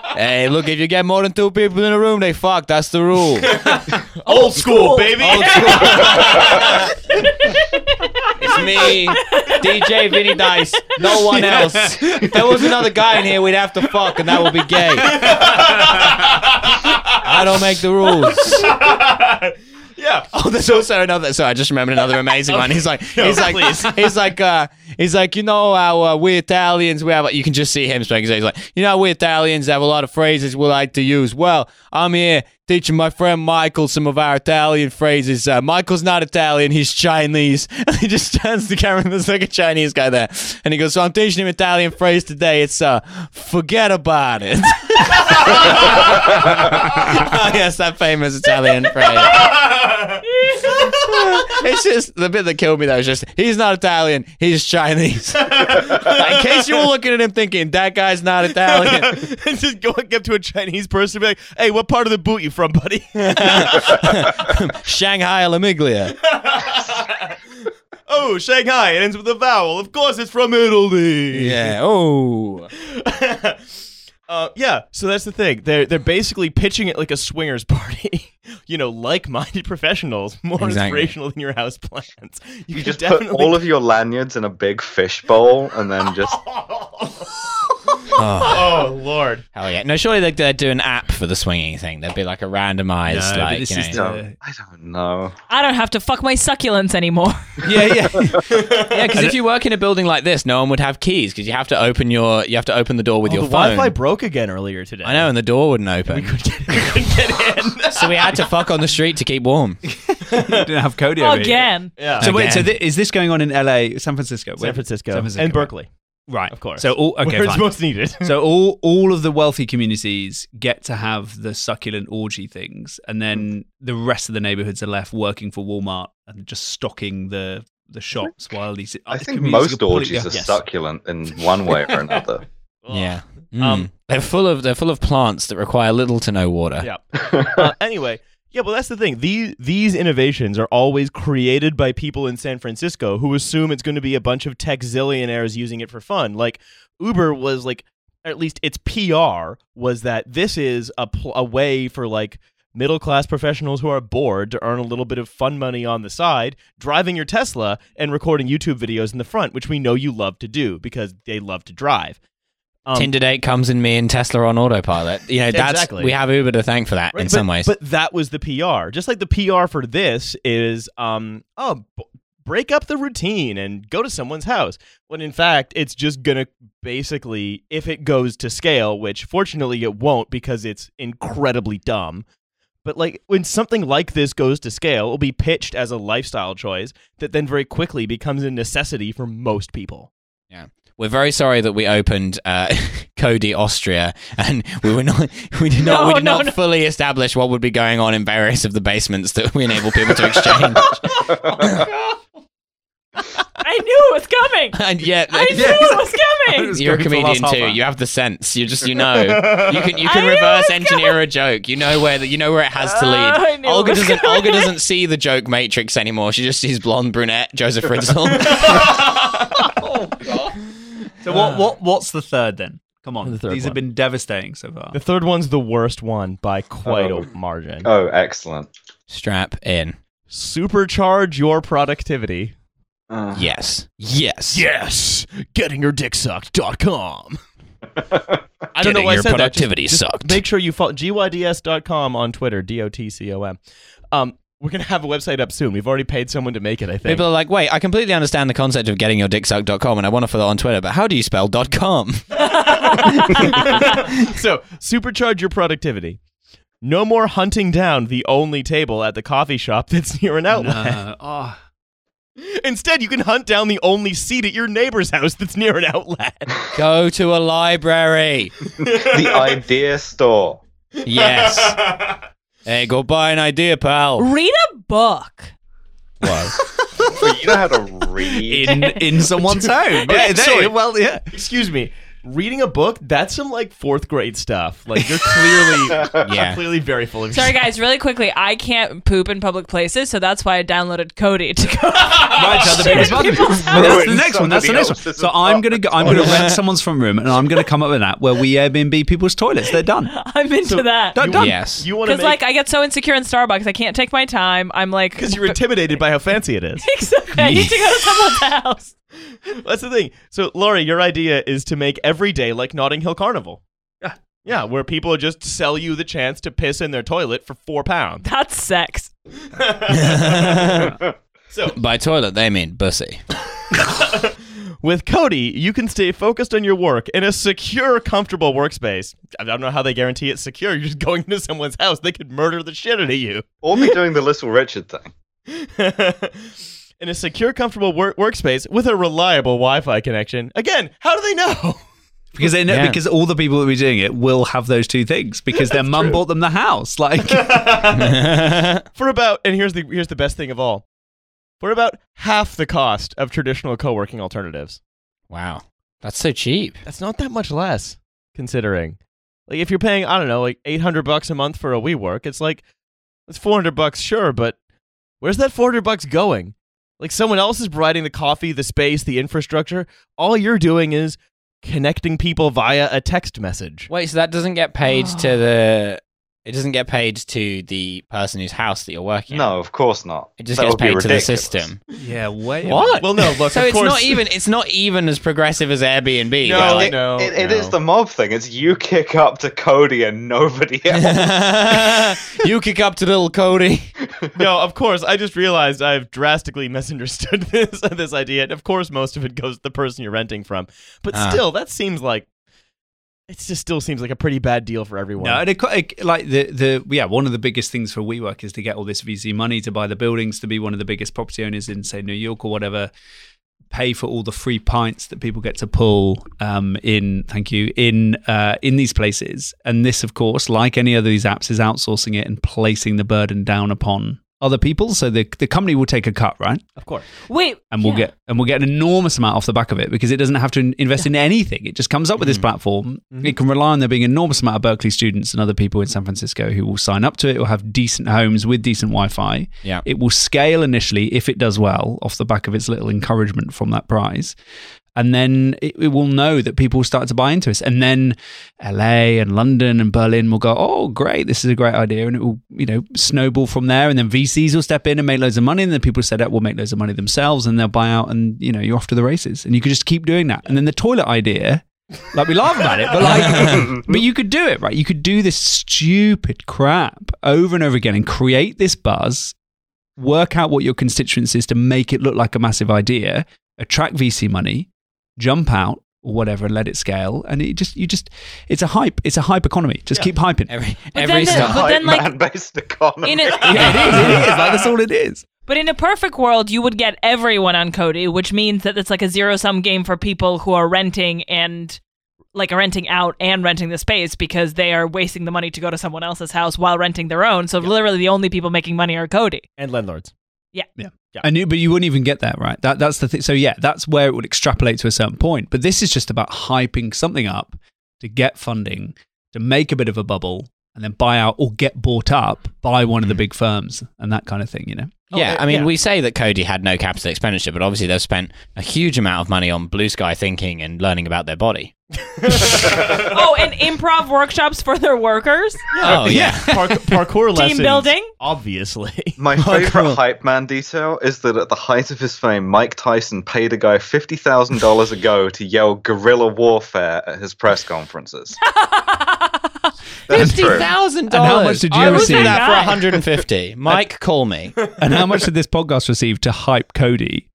Hey, look, if you get more than two people in a room, they fuck. That's the rule. Old school, baby. It's me, DJ Vinny Dice. No one else. If there was another guy in here, we'd have to fuck, and that would be gay. I don't make the rules. yeah. Oh, there's also another. Sorry, I just remembered another amazing one. He's like, No, he's like, please. he's like, uh, he's like, you know how uh, we Italians we have. You can just see him speaking. He's like, you know, how we Italians have a lot of phrases we like to use. Well, I'm here teaching my friend Michael some of our Italian phrases. Uh, Michael's not Italian; he's Chinese. And he just turns the camera and there's like a Chinese guy there, and he goes, "So I'm teaching him Italian phrase today. It's uh, forget about it." oh yes, that famous Italian phrase. it's just the bit that killed me though is just he's not Italian, he's Chinese. in case you were looking at him thinking that guy's not Italian. and just go up to a Chinese person and be like, hey, what part of the boot you from, buddy? Shanghai La Miglia. oh, Shanghai. It ends with a vowel. Of course it's from Italy. Yeah. Oh. Uh, yeah, so that's the thing. They're they're basically pitching it like a swingers party. You know, like-minded professionals, more Exactly. inspirational than your house plants. You, You can just definitely put all of your lanyards in a big fish bowl and then just Oh. oh lord. Hell yeah. No, surely they'd, they'd do an app for the swinging thing. There'd be like a randomized, No, like, this you know. is the- I don't know. I don't have to fuck my succulents anymore. Yeah, yeah. Yeah, because if you work in a building like this, no one would have keys because you have to open your you have to open the door with Oh, your the phone. Wi-Fi broke again earlier today. I know, and the door wouldn't open. We couldn't get, we couldn't get in. so we had to fuck on the street to keep warm. didn't have Codi over here. Again. yeah. So wait, so Again. thi- is this going on in LA, San Francisco? San Francisco, San Francisco, and. Berkeley, Right, of course. So all okay, where it's fine. most needed. so all all of the wealthy communities get to have the succulent orgy things, and then the rest of the neighborhoods are left working for Walmart and just stocking the the shops while these. I think most orgies are yes. succulent in one way or another. Yeah. Um, Um, they're full of they're full of plants that require little to no water. Yeah. uh, anyway, yeah, well, that's the thing. These these innovations are always created by people in San Francisco who assume it's going to be a bunch of tech zillionaires using it for fun. Like Uber was like, at least its PR was that this is a pl- a way for like middle class professionals who are bored to earn a little bit of fun money on the side, driving your Tesla and recording YouTube videos in the front, which we know you love to do because they love to drive. Um, Tinder date comes in me and Tesla on autopilot. You know, that's Exactly. we have Uber to thank for that Right, in but- some ways. But that was the PR. Just like the PR for this is, um, oh, b- break up the routine and go to someone's house. When in fact, it's just going to basically, if it goes to scale, which fortunately it won't because it's incredibly dumb. But like when something like this goes to scale, it'll be pitched as a lifestyle choice that then very quickly becomes a necessity for most people. We're very sorry that we opened uh, Codi Austria, and we were not we did not No, we did no, not no. fully establish what would be going on in various of the basements that we enable people to exchange. I knew it was coming. and yet, I knew it was coming. was you're a going for the last comedian too. hour. You have the sense. You just you know you can you can knew it reverse was engineer a joke. You know where the, you know where it has to Uh, lead. knew it Olga doesn't coming. Olga doesn't see the joke matrix anymore. She just sees blonde brunette Josef Fritzl. So what what what's the third then? Come on, The third these one. have been devastating so far. The third one's the worst one by quite Oh. a margin. Oh, excellent. Strap in. Supercharge your productivity. Uh, Yes. Yes. Yes, gettingyourdicksucked.com. I don't Getting know why I your said that. productivity Just- just sucked. Make sure you follow gyds.com on Twitter, D O T C O M. Um, we're gonna have a website up soon. We've already paid someone to make it. I think. People are like, wait, I completely understand the concept of getting your dick sucked.com and I want to follow on Twitter, but how do you spell .com? so supercharge your productivity. No more hunting down the only table at the coffee shop that's near an outlet. No. Oh, Instead, you can hunt down the only seat at your neighbor's house that's near an outlet. Go to a library. the idea store. Yes. Hey, go buy an idea, pal. Read a book. What? You know how to read. in in someone's home. Yeah, Okay, sorry. well, yeah. Excuse me. Reading a book, that's some like fourth grade stuff. Like you're clearly Yeah. clearly very full of Sorry, yourself. guys, really quickly. I can't poop in public places, so that's why I downloaded Codi to go. Right, to other people's Shit in bathrooms. people's Well, that's the next one. That's the next one. So I'm gonna go, I'm gonna rent someone's front room, and I'm gonna come up with an app where we Airbnb people's toilets. They're done. I'm into that. Done. done. yes. You want to Because make like I get so insecure in Starbucks, I can't take my time. I'm like, because you're intimidated by how fancy it is. exactly. I need to go to someone's house. That's the thing. So, Laurie, your idea is to make every day like Notting Hill Carnival. Yeah. Yeah, where people just sell you the chance to piss in their toilet for four pounds. That's sex. So, By toilet, they mean bussy. with Codi, you can stay focused on your work in a secure, comfortable workspace. I don't know how they guarantee it's secure. You're just going into someone's house. They could murder the shit out of you. Or be doing the Little Richard thing. in a secure, comfortable work- workspace with a reliable Wi-Fi connection. Again, how do they know? Because they know Yeah. because all the people that be doing it will have those two things because their mum bought them the house. Like For about, and here's the here's the best thing of all, for about half the cost of traditional co-working alternatives. wow. That's so cheap. That's not that much less, considering. Like if you're paying, I don't know, like eight hundred bucks a month for a WeWork, it's like it's four hundred bucks, sure, but where's that four hundred bucks going? Like someone else is providing the coffee, the space, the infrastructure. All you're doing is connecting people via a text message. Wait, so that doesn't get paid to the. It doesn't get paid to the person whose house that you're working. in. No, of course not. It just That gets paid to the system. yeah, wait. What? Well, no, look, So of it's course, not even. It's not even as progressive as Airbnb. No, where, It, no, it, it no. is the mob thing. It's you kick up to Codi and nobody else. you kick up to little Codi. no, of course. I just realized I've drastically misunderstood this this idea. And of course, most of it goes to the person you're renting from. But Ah. still, that seems like it just still seems like a pretty bad deal for everyone. No, and it, it, like the the yeah, one of the biggest things for WeWork is to get all this VC money to buy the buildings, to be one of the biggest property owners in say New York or whatever. Pay for all the free pints that people get to pull um, in. Thank you in uh, in these places, and this, of course, like any other these apps, is outsourcing it and placing the burden down upon other people. So the the company will take a cut, right? of course. Wait, and we'll yeah. get and we'll get an enormous amount off the back of it because it doesn't have to in- invest in anything. It just comes up with this mm-hmm. platform. Mm-hmm. It can rely on there being an enormous amount of Berkeley students and other people in San Francisco who will sign up to it. It will have decent homes with decent Wi-Fi. Yeah. It will scale initially if it does well off the back of its little encouragement from that prize. And then it, it will know that people start to buy into it. And then LA and London and Berlin will go, oh, great, this is a great idea. And it will, you know, snowball from there. And then VCs will step in and make loads of money. And then people set up will make loads of money themselves and they'll buy out and, you know, you're off to the races. And you could just keep doing that. And then the toilet idea, like we laugh about it, but like, but you could do it, right? You could do this stupid crap over and over again and create this buzz work out what your constituents is to make it look like a massive idea, attract VC money, jump out or whatever, and let it scale. And it just, you just, it's a hype. It's a hype economy. Just keep hyping. Every But every then but then, like, man-based economy. In a, yeah, it is. It is. Like, that's all it is. But in a perfect world, you would get everyone on Codi, which means that it's like a zero sum game for people who are renting and like renting out and renting the space because they are wasting the money to go to someone else's house while renting their own. So literally, the only people making money are Codi. and landlords. Yeah yeah. I knew, but you wouldn't even get that right. That that's the thing. So yeah, that's where it would extrapolate to a certain point. But this is just about hyping something up to get funding, to make a bit of a bubble, and then buy out or get bought up by one of the mm. big firms and that kind of thing. You know. Oh, yeah, Oh, I mean, yeah. we say that Codi had no capital expenditure, but obviously they've spent a huge amount of money on blue sky thinking and learning about their body. oh, and improv workshops for their workers. Oh yeah, Park- parkour lessons. Team building? Obviously. My favorite hype man detail is that at the height of his fame, Mike Tyson paid a guy fifty thousand dollars a go to yell "guerrilla warfare" at his press conferences. That's true. thousand And how much did you I would receive? do that for 150. Mike, call me. And how much did this podcast receive to hype Codi?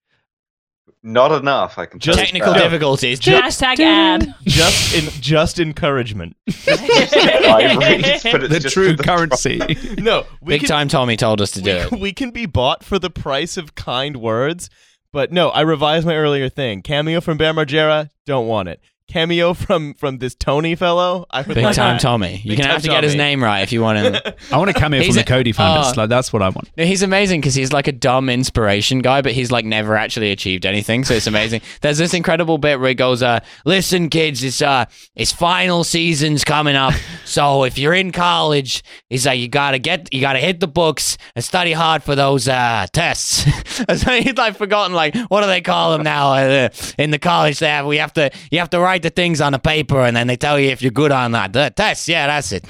Not enough, I can. Just- Technical that. difficulties. Hashtag ad. just in just encouragement. Libraries, but it's The true the currency. No, we Big can, time Tommy told us to do we, it. we can be bought for the price of kind words. But no, I revised my earlier thing. Cameo from Bam Margera, don't want it. Cameo from from this Tony fellow, I would Big like time that. Tommy. You're Big gonna have to get his Tommy. name right if you want him. I want a cameo He's from a- the Codi founders. oh. like that's what I want. No, he's amazing because he's like a dumb inspiration guy, but he's like never actually achieved anything. So it's amazing. There's this incredible bit where he goes, uh, "Listen, kids, it's uh, it's final season's coming up. So if you're in college, he's like, you gotta get, you gotta hit the books and study hard for those uh tests." and so he's like forgotten, like what do they call them now uh, in the college? They have we have to, you have to write the things on a paper, and then they tell you if you're good on that. The tests, yeah, that's it.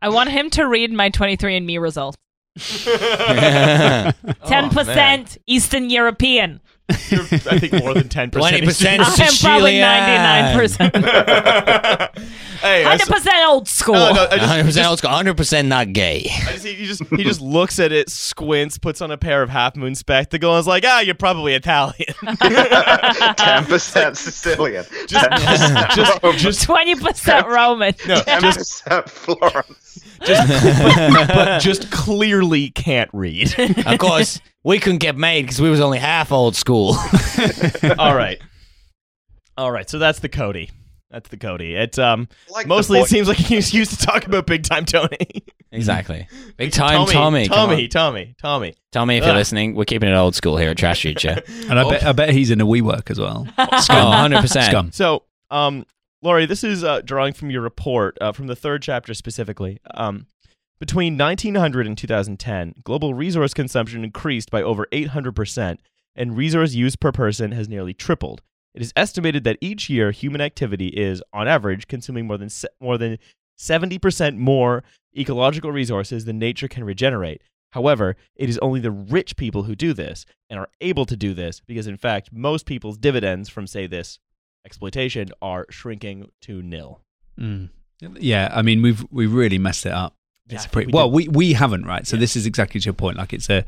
I want him to read my 23andMe results. Oh, 10% Eastern European. You're, I think more than ten percent. 20% I am probably 99%. hey, 100% old school. no, no, I just, 100% old school, 100% not gay. I just, he just he just looks at it, squints, puts on a pair of half moon spectacles, and is like, ah, you're probably Italian. Ten percent Sicilian. Just- just, just, 20% Roman. no, ten just, percent Florence. just, but, but just clearly can't read. Of course, we couldn't get made because we was only half old school. All right, all right. So that's the Codi. That's the Codi. It um Like mostly it seems like he's used to talk about big time Tony. exactly. Big time Tommy. Tommy, come Tommy, on. Tommy, Tommy. Tommy, if you're listening, we're keeping it old school here at Trash Future. And I bet I bet he's in a WeWork as well. oh, 100%. Scum. So, um, Laurie, this is uh, drawing from your report uh, from the third chapter specifically. Um, between 1900 and 2010, global resource consumption increased by over 800%, and resource use per person has nearly tripled. It is estimated that each year human activity is, on average, consuming more than se- more than 70% more ecological resources than nature can regenerate. However, it is only the rich people who do this and are able to do this because, in fact, most people's dividends from, say, this exploitation are shrinking to nil. Mm. Yeah, I mean we've we really messed it up. Yeah, It's a pretty, we well, did. we we haven't, right? So this is exactly to your point. Like it's a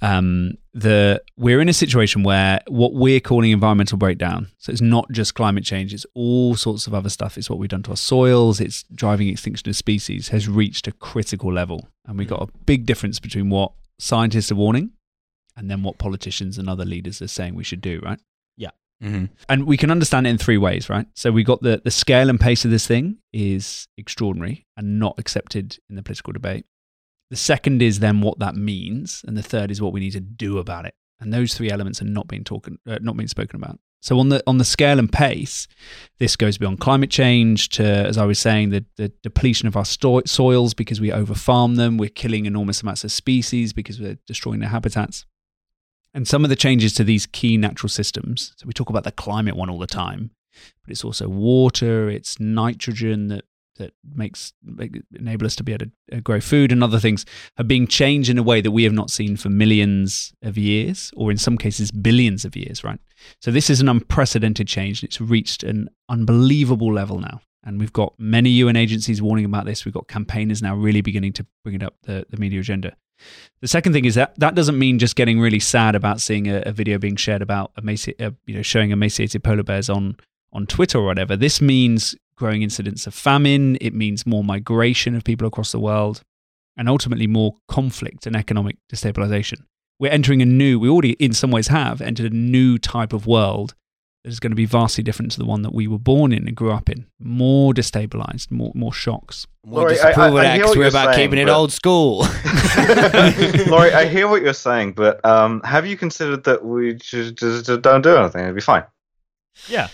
um the we're in a situation where what we're calling environmental breakdown. So it's not just climate change; it's all sorts of other stuff. It's what we've done to our soils. It's driving extinction of species has reached a critical level, and we've got a big difference between what scientists are warning and then what politicians and other leaders are saying we should do. Right? Hmm and we can understand it in three ways, right? So we got the the scale and pace of this thing is extraordinary and not accepted in the political debate. The second is then what that means, and the third is what we need to do about it. And those three elements are not being talking, uh, not being spoken about. So on the on the scale and pace, this goes beyond climate change to, as I was saying, the, the depletion of our sto- soils because we overfarm them. We're killing enormous amounts of species because we're destroying their habitats. And some of the changes to these key natural systems. So we talk about the climate one all the time, but it's also water, it's nitrogen that that makes make, enable us to be able to uh, grow food and other things are being changed in a way that we have not seen for millions of years, or in some cases billions of years. Right. So this is an unprecedented change. and It's reached an unbelievable level now. And we've got many UN agencies warning about this. We've got campaigners now really beginning to bring it up the, the media agenda. The second thing is that that doesn't mean just getting really sad about seeing a, a video being shared about emaci- uh, you know showing emaciated polar bears on on Twitter or whatever. This means growing incidents of famine. It means more migration of people across the world, and ultimately more conflict and economic destabilization. We're entering a new. We already, in some ways, have entered a new type of world that is going to be vastly different to the one that we were born in and grew up in. More destabilized, more more shocks. We Laurie, I- disapprove I- of I that hear 'cause we're about saying, keeping it old school. Laurie, I hear what you're saying, but um, have you considered that we just, just, just don't do anything? It'd be fine. Yeah.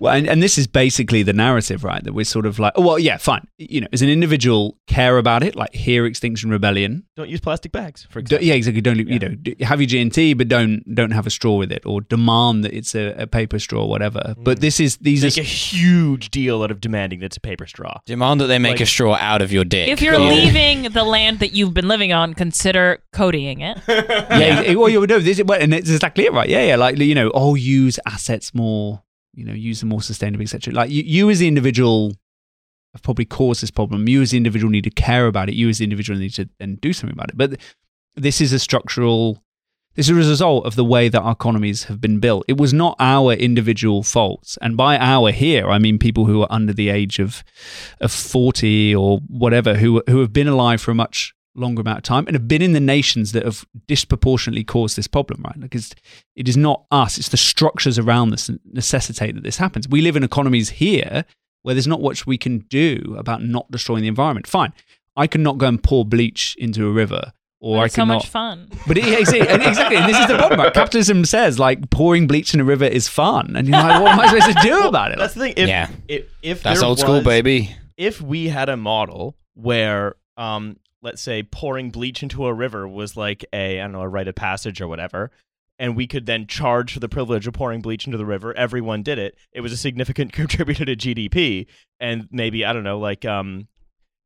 Well, and, and this is basically the narrative, right? That we're sort of like, oh, well, yeah, fine. You know, as an individual, care about it, like hear Extinction Rebellion. Don't use plastic bags, for D- example. yeah, exactly. Don't you know have your G and T, but don't don't have a straw with it, or demand that it's a, a paper straw, or whatever. Mm. But this is these Make are a huge deal out of demanding that it's a paper straw. Demand that they make Like- a straw out of your dick. If you're Yeah. leaving the land that you've been living on, consider codying it. yeah. it- well, you would know this, is- well, and it's exactly it, right? Yeah, yeah. Like you know, oh, use assets more, you know, use them more sustainably, etc. Like you, you as the individual have probably caused this problem. You as the individual need to care about it. You as the individual need to then do something about it. But this is a structural. This is a result of the way that our economies have been built. It was not our individual faults, and by our here, I mean people who are under the age of of forty or whatever, who who have been alive for a much longer amount of time and have been in the nations that have disproportionately caused this problem, right? Because it is not us; it's the structures around us that necessitate that this happens. We live in economies here where there's not much we can do about not destroying the environment. Fine, I can not go and pour bleach into a river, or But I it's so cannot. much fun. But it, exactly, and exactly, and this is the problem. Right? Capitalism says like pouring bleach in a river is fun, and you're like, what am I supposed to do about it? That's the thing. If, Yeah. If, if That's there old school, baby. If we had a model where, um, let's say, pouring bleach into a river was like a, I don't know, a rite of passage or whatever, and we could then charge for the privilege of pouring bleach into the river, everyone did it. It was a significant contributor to GDP, and maybe I don't know, like um.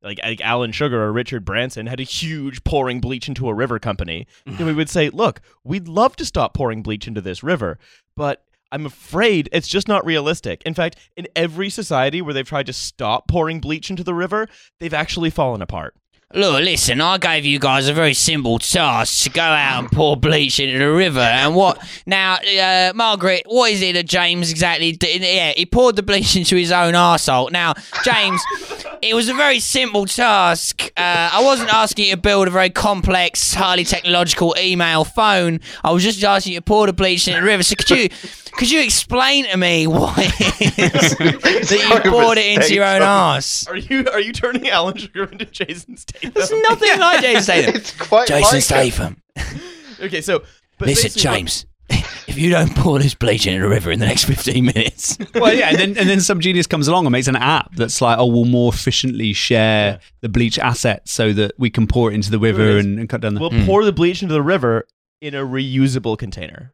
Like, like Alan Sugar or Richard Branson had a huge pouring bleach into a river company, And we would say, "Look, we'd love to stop pouring bleach into this river, but I'm afraid it's just not realistic. In fact, in every society where they've tried to stop pouring bleach into the river, they've actually fallen apart. Look, listen, I gave you guys a very simple task to go out and pour bleach into the river. And what now, uh, Margaret, what is it that James exactly did? Yeah, he poured the bleach into his own arsehole. Now, James, it was a very simple task. Uh, I wasn't asking you to build a very complex, highly technological email phone. I was just asking you to pour the bleach into the river. So could you. Could you explain to me why it is that you poured it into your own arse? Are you are you turning Alan Sugar into Jason Statham? There's nothing like Jason Statham. It's quite Jason like it. Statham. Okay, so but Listen, James, if you don't pour this bleach into the river in the next 15 minutes, well, yeah, and then and then some genius comes along and makes an app that's like, oh, we'll more efficiently share the bleach assets so that we can pour it into the river There it is. and, and cut down the. we'll Hmm. pour the bleach into the river in a reusable container.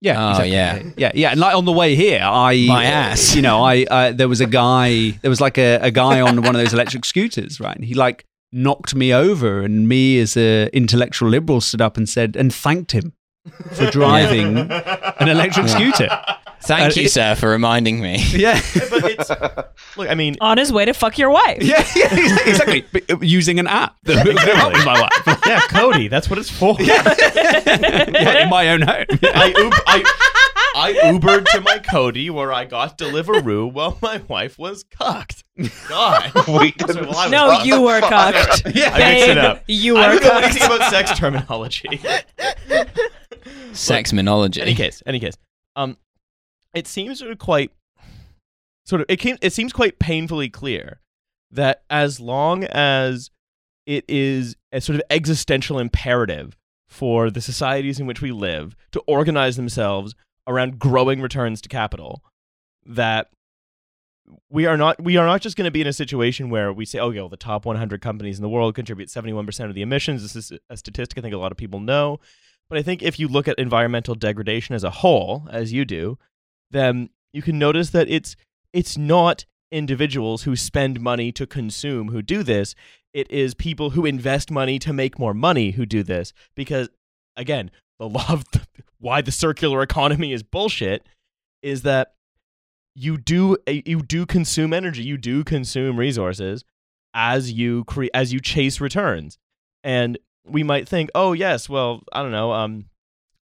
Yeah, Oh, exactly. yeah. yeah, yeah. And like on the way here, I My ass. You know, I uh, there was a guy, there was like a, a guy on one of those electric scooters, right? And he like knocked me over, and me as a intellectual liberal stood up and said and thanked him for driving an electric scooter. thank Uh, you, it- sir, for reminding me. Yeah. But it's look, I mean, On his way to fuck your wife. Yeah, yeah, exactly. But, uh, using an app that that helps my wife. yeah, Codi, that's what it's for. Yeah, in my own home. I, Ub- I I Ubered to my Codi where I got Deliveroo while my wife was cucked. God. We didn't what I was- No, What you were fuck? cocked. Yeah, I mixed it up. You I were don't know anything cocked. about sex terminology. Sex minology. any case, any case. Um, it seems sort of quite, sort of, it came, it seems quite painfully clear that as long as it is a sort of existential imperative for the societies in which we live to organize themselves around growing returns to capital, that we are not we are not just going to be in a situation where we say, oh, yeah, well, the top 100 companies in the world contribute 71% of the emissions. This is a statistic I think a lot of people know. But I think if you look at environmental degradation as a whole, as you do, then you can notice that it's it's not individuals who spend money to consume who do this. It is people who invest money to make more money who do this. Because again, the law of the, why the circular economy is bullshit is that you do eh, you do consume energy, you do consume resources as you cre- as you chase returns. And we might think, oh yes, well, I don't know, um,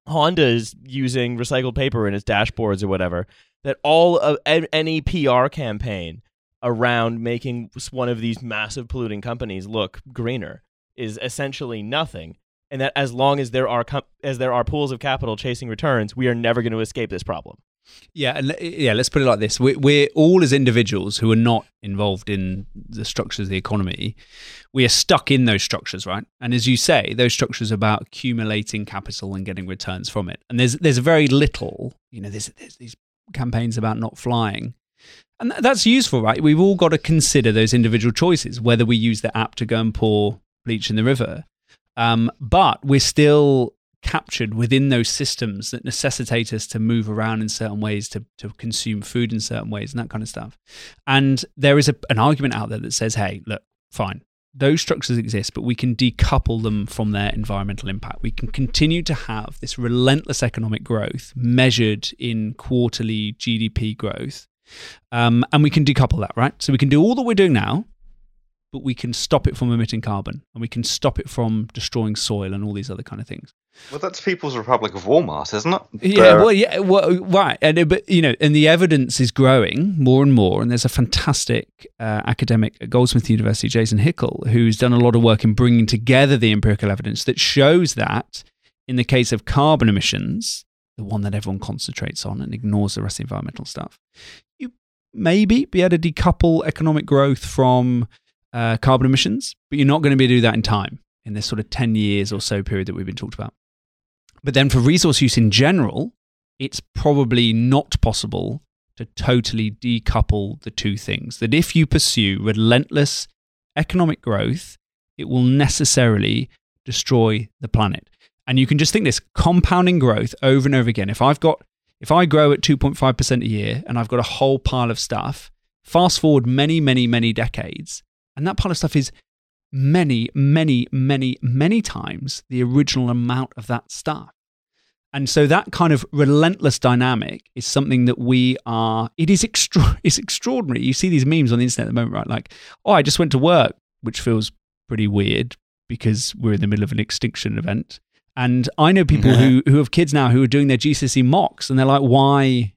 Honda is using recycled paper in its dashboards or whatever. That all of any PR campaign around making one of these massive polluting companies look greener is essentially nothing. And that as long as there are com- as there are pools of capital chasing returns, we are never going to escape this problem. Yeah, and yeah. Let's put it like this: we're, we're all as individuals who are not involved in the structures of the economy. We are stuck in those structures, right? And as you say, those structures are about accumulating capital and getting returns from it. And there's there's very little, you know, there's, there's these campaigns about not flying, and th- that's useful, right? We've all got to consider those individual choices, whether we use the app to go and pour bleach in the river, um, but we're still captured within those systems that necessitate us to move around in certain ways, to, to consume food in certain ways, and that kind of stuff. And there is a, an argument out there that says, hey, look, fine, those structures exist, but we can decouple them from their environmental impact. We can continue to have this relentless economic growth measured in quarterly GDP growth. Um, and we can decouple that, right? So we can do all that we're doing now, but we can stop it from emitting carbon and we can stop it from destroying soil and all these other kind of things. Well, that's People's Republic of Walmart, isn't it? Yeah, well, yeah, well, right, and uh, but you know, and the evidence is growing more and more. And there's a fantastic uh, academic at Goldsmith University, Jason Hickel, who's done a lot of work in bringing together the empirical evidence that shows that in the case of carbon emissions, the one that everyone concentrates on and ignores the rest of the environmental stuff, you maybe be able to decouple economic growth from uh, carbon emissions, but you're not going to be able to do that in time in this sort of 10 years or so period that we've been talked about. But then for resource use in general, it's probably not possible to totally decouple the two things. That if you pursue relentless economic growth, it will necessarily destroy the planet. And you can just think this compounding growth over and over again. If I've got if I grow at 2.5% a year and I've got a whole pile of stuff, fast forward many, many, many decades, and that pile of stuff is many, many, many, many times the original amount of that stuff. And so that kind of relentless dynamic is something that we are, it is extra, it's extraordinary. You see these memes on the internet at the moment, right? Like, oh, I just went to work, which feels pretty weird because we're in the middle of an extinction event. And I know people mm-hmm. who, who have kids now who are doing their GCSE mocks and they're like, why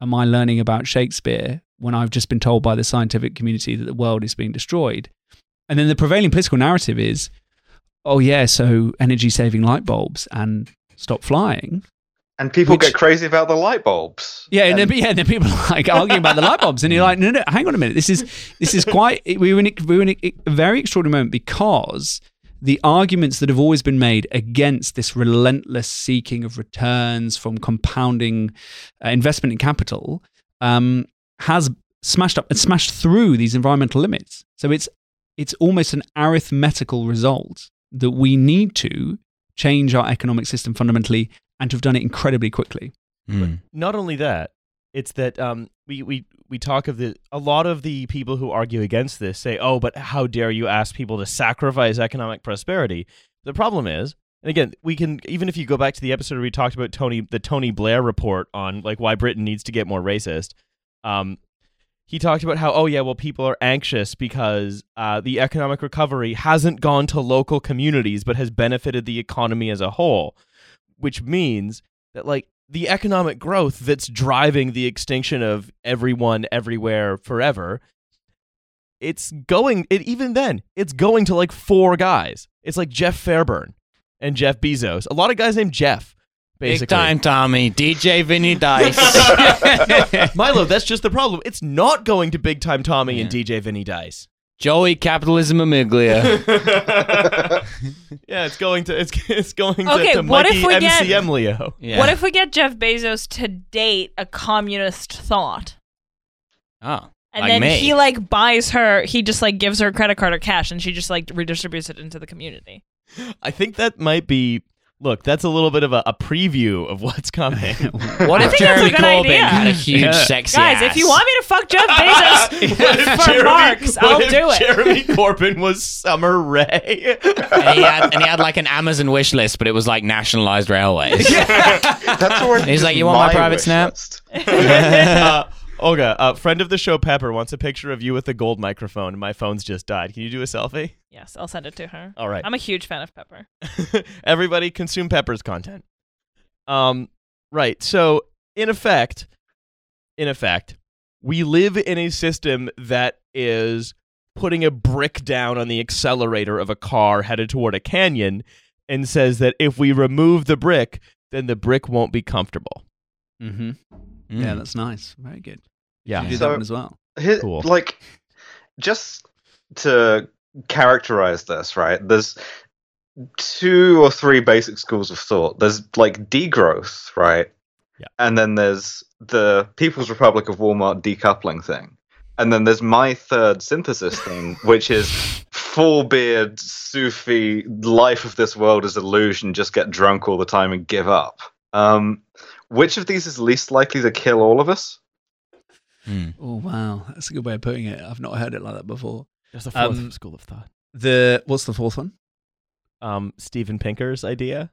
am I learning about Shakespeare when I've just been told by the scientific community that the world is being destroyed? And then the prevailing political narrative is, oh, yeah, so energy saving light bulbs and stop flying. and people Which- get crazy about the light bulbs. Yeah, and, then, yeah, and then people are like arguing about the light bulbs, and you're like, no, no, hang on a minute. This is this is quite. We were in, a- we were in a, a very extraordinary moment because the arguments that have always been made against this relentless seeking of returns from compounding uh, investment in capital um, has smashed up and smashed through these environmental limits. So it's it's almost an arithmetical result that we need to change our economic system fundamentally and to have done it incredibly quickly. Mm. not only that, it's that um, we, we, we talk of the a lot of the people who argue against this say, "Oh, but how dare you ask people to sacrifice economic prosperity?" The problem is, and again, we can even if you go back to the episode where we talked about Tony the Tony Blair report on like why Britain needs to get more racist. Um, he talked about how oh yeah, well people are anxious because uh, the economic recovery hasn't gone to local communities but has benefited the economy as a whole, which means that like the economic growth that's driving the extinction of everyone everywhere forever it's going it even then it's going to like four guys. It's like jeff fairburn and jeff bezos. A lot of guys named jeff basically Big time Tommy, DJ Vinny Dice. milo that's just the problem it's not going to big time tommy and dj vinny dice Joey Capitalism Amiglia. yeah it's going to it's, it's going to, Okay, to what if mikey we get- mcm leo Yeah. What if we get Jeff Bezos to date a communist thought? Oh, And like then me. he like buys her, he just like gives her a credit card or cash and she just like redistributes it into the community. i think that might be look that's a little bit of a, a preview of what's coming What if a Jeremy Corbyn idea. had a huge Yeah. sexy Guys, ass? if you want me to fuck Jeff Bezos for marks, I'll do it. Jeremy Corbyn was Summer Rae. and he had and he had like an Amazon wish list, but it was like nationalized railways. That's already He's like, "You want my private wish snap?" uh, Olga, a friend of the show, Pepper, wants a picture of you with a gold microphone, my phone's just died. Can you do a selfie? Yes, I'll send it to her. All right. I'm a huge fan of Pepper. Everybody consume Pepper's content. Um, right. So, in effect, in effect, we live in a system that is putting a brick down on the accelerator of a car headed toward a canyon and says that if we remove the brick, then the brick won't be comfortable. Mm-hmm. Mm. Yeah, that's nice. Very good. Yeah. You do So- that one as well. Here- Cool. Like, just to characterize this, right? There's two or three basic schools of thought. There's like degrowth, right? Yeah. And then there's the People's Republic of Walmart decoupling thing. And then there's my third synthesis thing, which is full beard, Sufi, life of this world is illusion, just get drunk all the time and give up. Um, which of these is least likely to kill all of us? Mm. Oh wow, that's a good way of putting it. I've not heard it like that before. There's a fourth Um, school of thought. The what's the fourth one? Um, Steven Pinker's idea.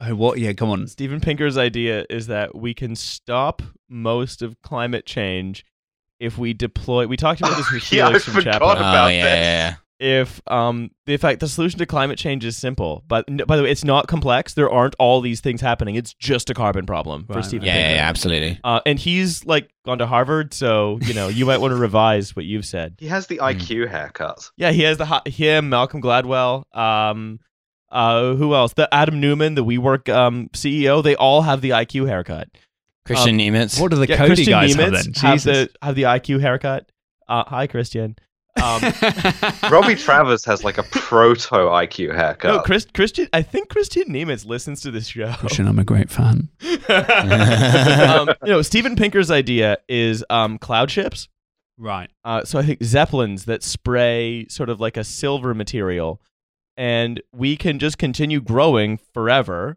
Oh, what? Yeah, come on. Steven Pinker's idea is that we can stop most of climate change if we deploy. We talked about this with Yeah, I from forgot Chapo. about Oh, yeah, this. yeah, If um, in fact, the solution to climate change is simple, but n- by the way, it's not complex. There aren't all these things happening. It's just a carbon problem for Right, Steven yeah, yeah, yeah, absolutely. Uh, and he's like gone to Harvard, so you know you might want to revise what you've said. He has the. IQ haircut. Yeah, he has the ho- him, Malcolm Gladwell, um, uh, who else? The Adam Neumann, the WeWork um, CEO. They all have the IQ haircut. Kristian Niemietz. What do the yeah, Codi Christian guys have Niemietz then? have Jesus. the have the IQ haircut. Uh, hi, Christian. Um, Robbie Travers has like a proto IQ haircut. no, Chris, Christian. I think Kristian Niemietz listens to this show. Christian, I'm a great fan. um, you know, Steven Pinker's idea is um, cloud ships. Right. Uh, so I think zeppelins that spray sort of like a silver material, and we can just continue growing forever,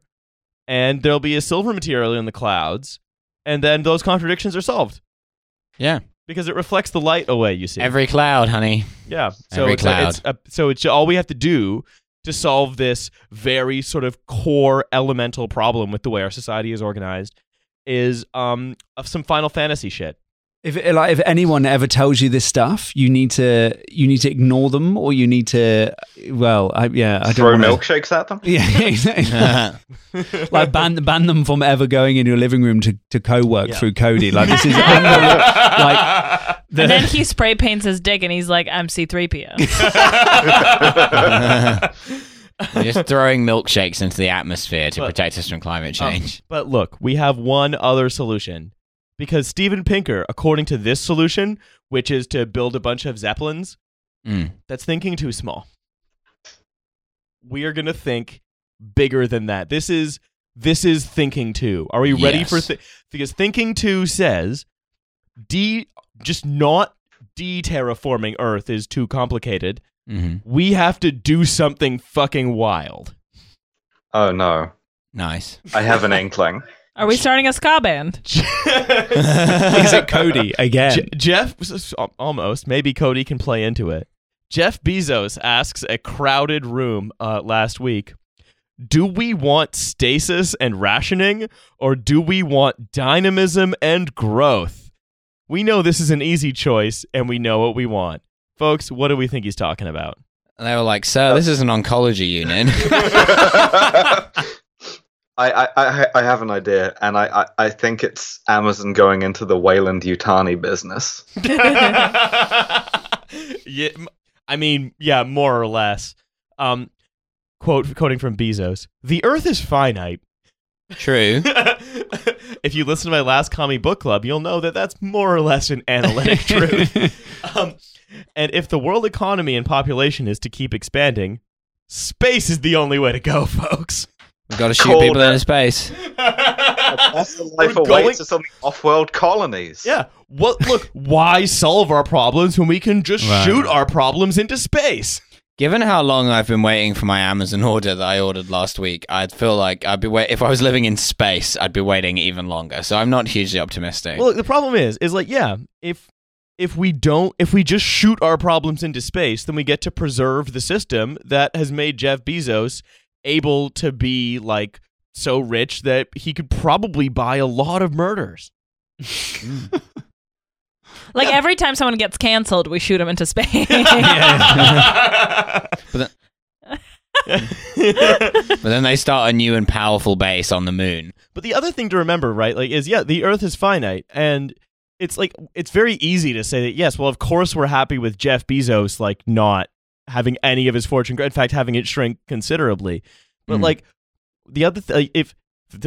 and there'll be a silver material in the clouds, and then those contradictions are solved yeah. Because it reflects the light away. You see, Every cloud, honey. yeah. So every it's, a, it's a, so it's all we have to do to solve this very sort of core elemental problem with the way our society is organized is um of some Final Fantasy shit. If like if anyone ever tells you this stuff, you need to you need to ignore them, or you need to well, I, yeah, I Throw don't wanna- milkshakes at them. Yeah, exactly. like ban ban them from ever going in your living room to, to co-work Yeah. through Codi. Like this is unbelievable. like the, and then he spray paints his dick and he's like MC3PO. Just throwing milkshakes into the atmosphere to But- protect us from climate Um, change. but look, we have one other solution. Because Steven Pinker, according to this solution, which is to build a bunch of zeppelins, Mm. that's thinking too small. We are going to think bigger than that. This is this is thinking two. Are we ready for Yes. th- because thinking two says de just not de-terraforming Earth is too complicated. hmm We have to do something fucking wild. Oh no, Nice. I have an inkling. Are we starting a ska band? is it Codi again? Je- Jeff, s- s- almost. Maybe Codi can play into it. Jeff Bezos asks a crowded room uh, last week Do we want stasis and rationing, or do we want dynamism and growth? We know this is an easy choice, and we know what we want. Folks, what do we think he's talking about? And they were like, "Sir, this is an oncology unit." I, I, I, I have an idea, and I, I, I think it's Amazon going into the Weyland-Yutani business. yeah, m- I mean, yeah, more or less. Um, quote quoting from Bezos: "The Earth is finite." True. if you listen to my last comic book club, you'll know that that's more or less an analytic truth. Um, and if the world economy and population is to keep expanding, space is the only way to go, folks. We've got to shoot Called people it. into space. That's the life We're awaits going- us on off-world colonies. Yeah. What? Look, why solve our problems when we can just Right. shoot our problems into space? Given how long I've been waiting for my Amazon order that I ordered last week, I'd feel like I'd be wait- if I was living in space, I'd be waiting even longer. So I'm not hugely optimistic. Well, look, the problem is, is like, yeah, if if we don't, if we just shoot our problems into space, then we get to preserve the system that has made Jeff Bezos able to be like so rich that he could probably buy a lot of murders. Like every time someone gets canceled, we shoot them into space. But then they start a new and powerful base on the moon. But the other thing to remember, right, like is yeah, the Earth is finite, and it's like it's very easy to say that yes, well, of course we're happy with Jeff Bezos like not having any of his fortune, in fact, having it shrink considerably. But Mm. like the other, th- if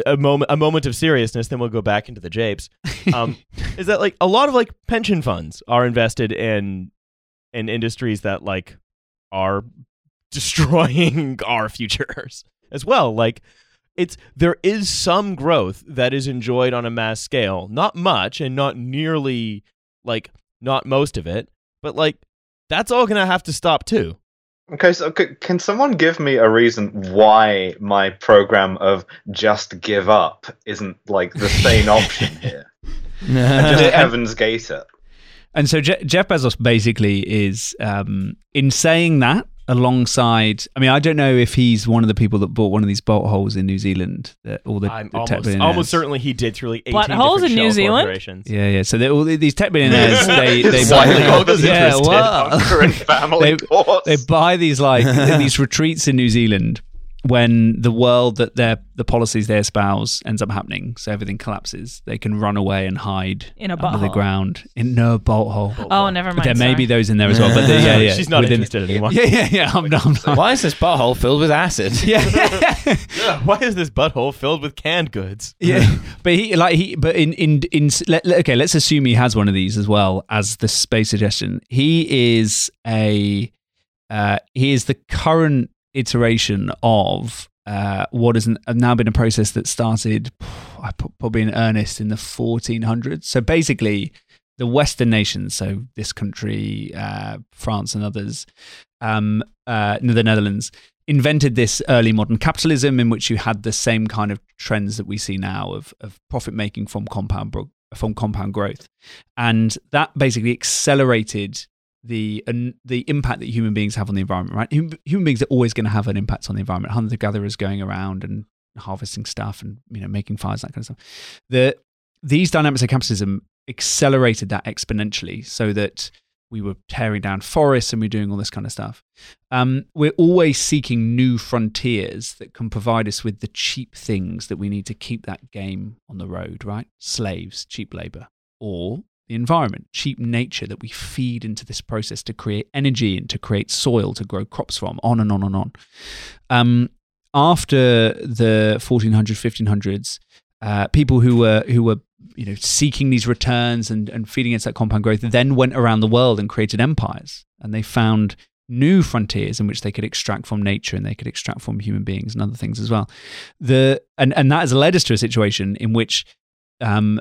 a moment, a moment of seriousness, then we'll go back into the japes. Um, is that like a lot of like pension funds are invested in in industries that like are destroying our futures as well. Like it's there is some growth that is enjoyed on a mass scale. Not much and not nearly like not most of it, but like that's all going to have to stop too. Okay, so c- can someone give me a reason why my program of just give up isn't like the sane option here? Just Heaven's Gate it. And so Je- Jeff Bezos basically is um, in saying that alongside. I mean, I don't know if he's one of the people that bought one of these bolt holes in New Zealand. That all the, I'm the tech almost, billionaires- almost certainly he did through like 18 Buttholes different in New Zealand? Yeah, yeah. So all these tech billionaires. they they buy, like Olga's yeah, interested. well, family they, they buy these like these retreats in New Zealand when the world that their the policies they espouse ends up happening. So everything collapses. They can run away and hide In a under the ground in no bolt hole. oh, never But mind. there may be those in there as well. But the, yeah, yeah. She's not within- interested anymore. Yeah, yeah, yeah. I'm, I'm not. Why is this butthole filled with acid? Yeah. Yeah, Why is this butthole filled with canned goods? yeah, but he like he but in in in let, let- okay, let's assume he has one of these as well as the space suggestion. He is a uh, he is the current iteration of uh, what has now been a process that started I put probably in earnest in the 1400s. So basically, the Western nations, so this country, uh, France, and others, um, uh, the Netherlands, invented this early modern capitalism in which you had the same kind of trends that we see now of, of profit making from compound from compound growth, and that basically accelerated the the impact that human beings have on the environment. Right, human, beings are always going to have an impact on the environment. Hunter gatherers going around and harvesting stuff and you know making fires that kind of stuff. The these dynamics of capitalism accelerated that exponentially, so that we were tearing down forests and we we're doing all this kind of stuff. Um, we're always seeking new frontiers that can provide us with the cheap things that we need to keep that game on the road, right? Slaves, cheap labor, or the environment, cheap nature that we feed into this process to create energy and to create soil to grow crops from, on and on and on. Um, after the 1400s, 1500s, uh, people who were who were you know seeking these returns and, and feeding into that compound growth then went around the world and created empires and they found new frontiers in which they could extract from nature and they could extract from human beings and other things as well the and and that has led us to a situation in which um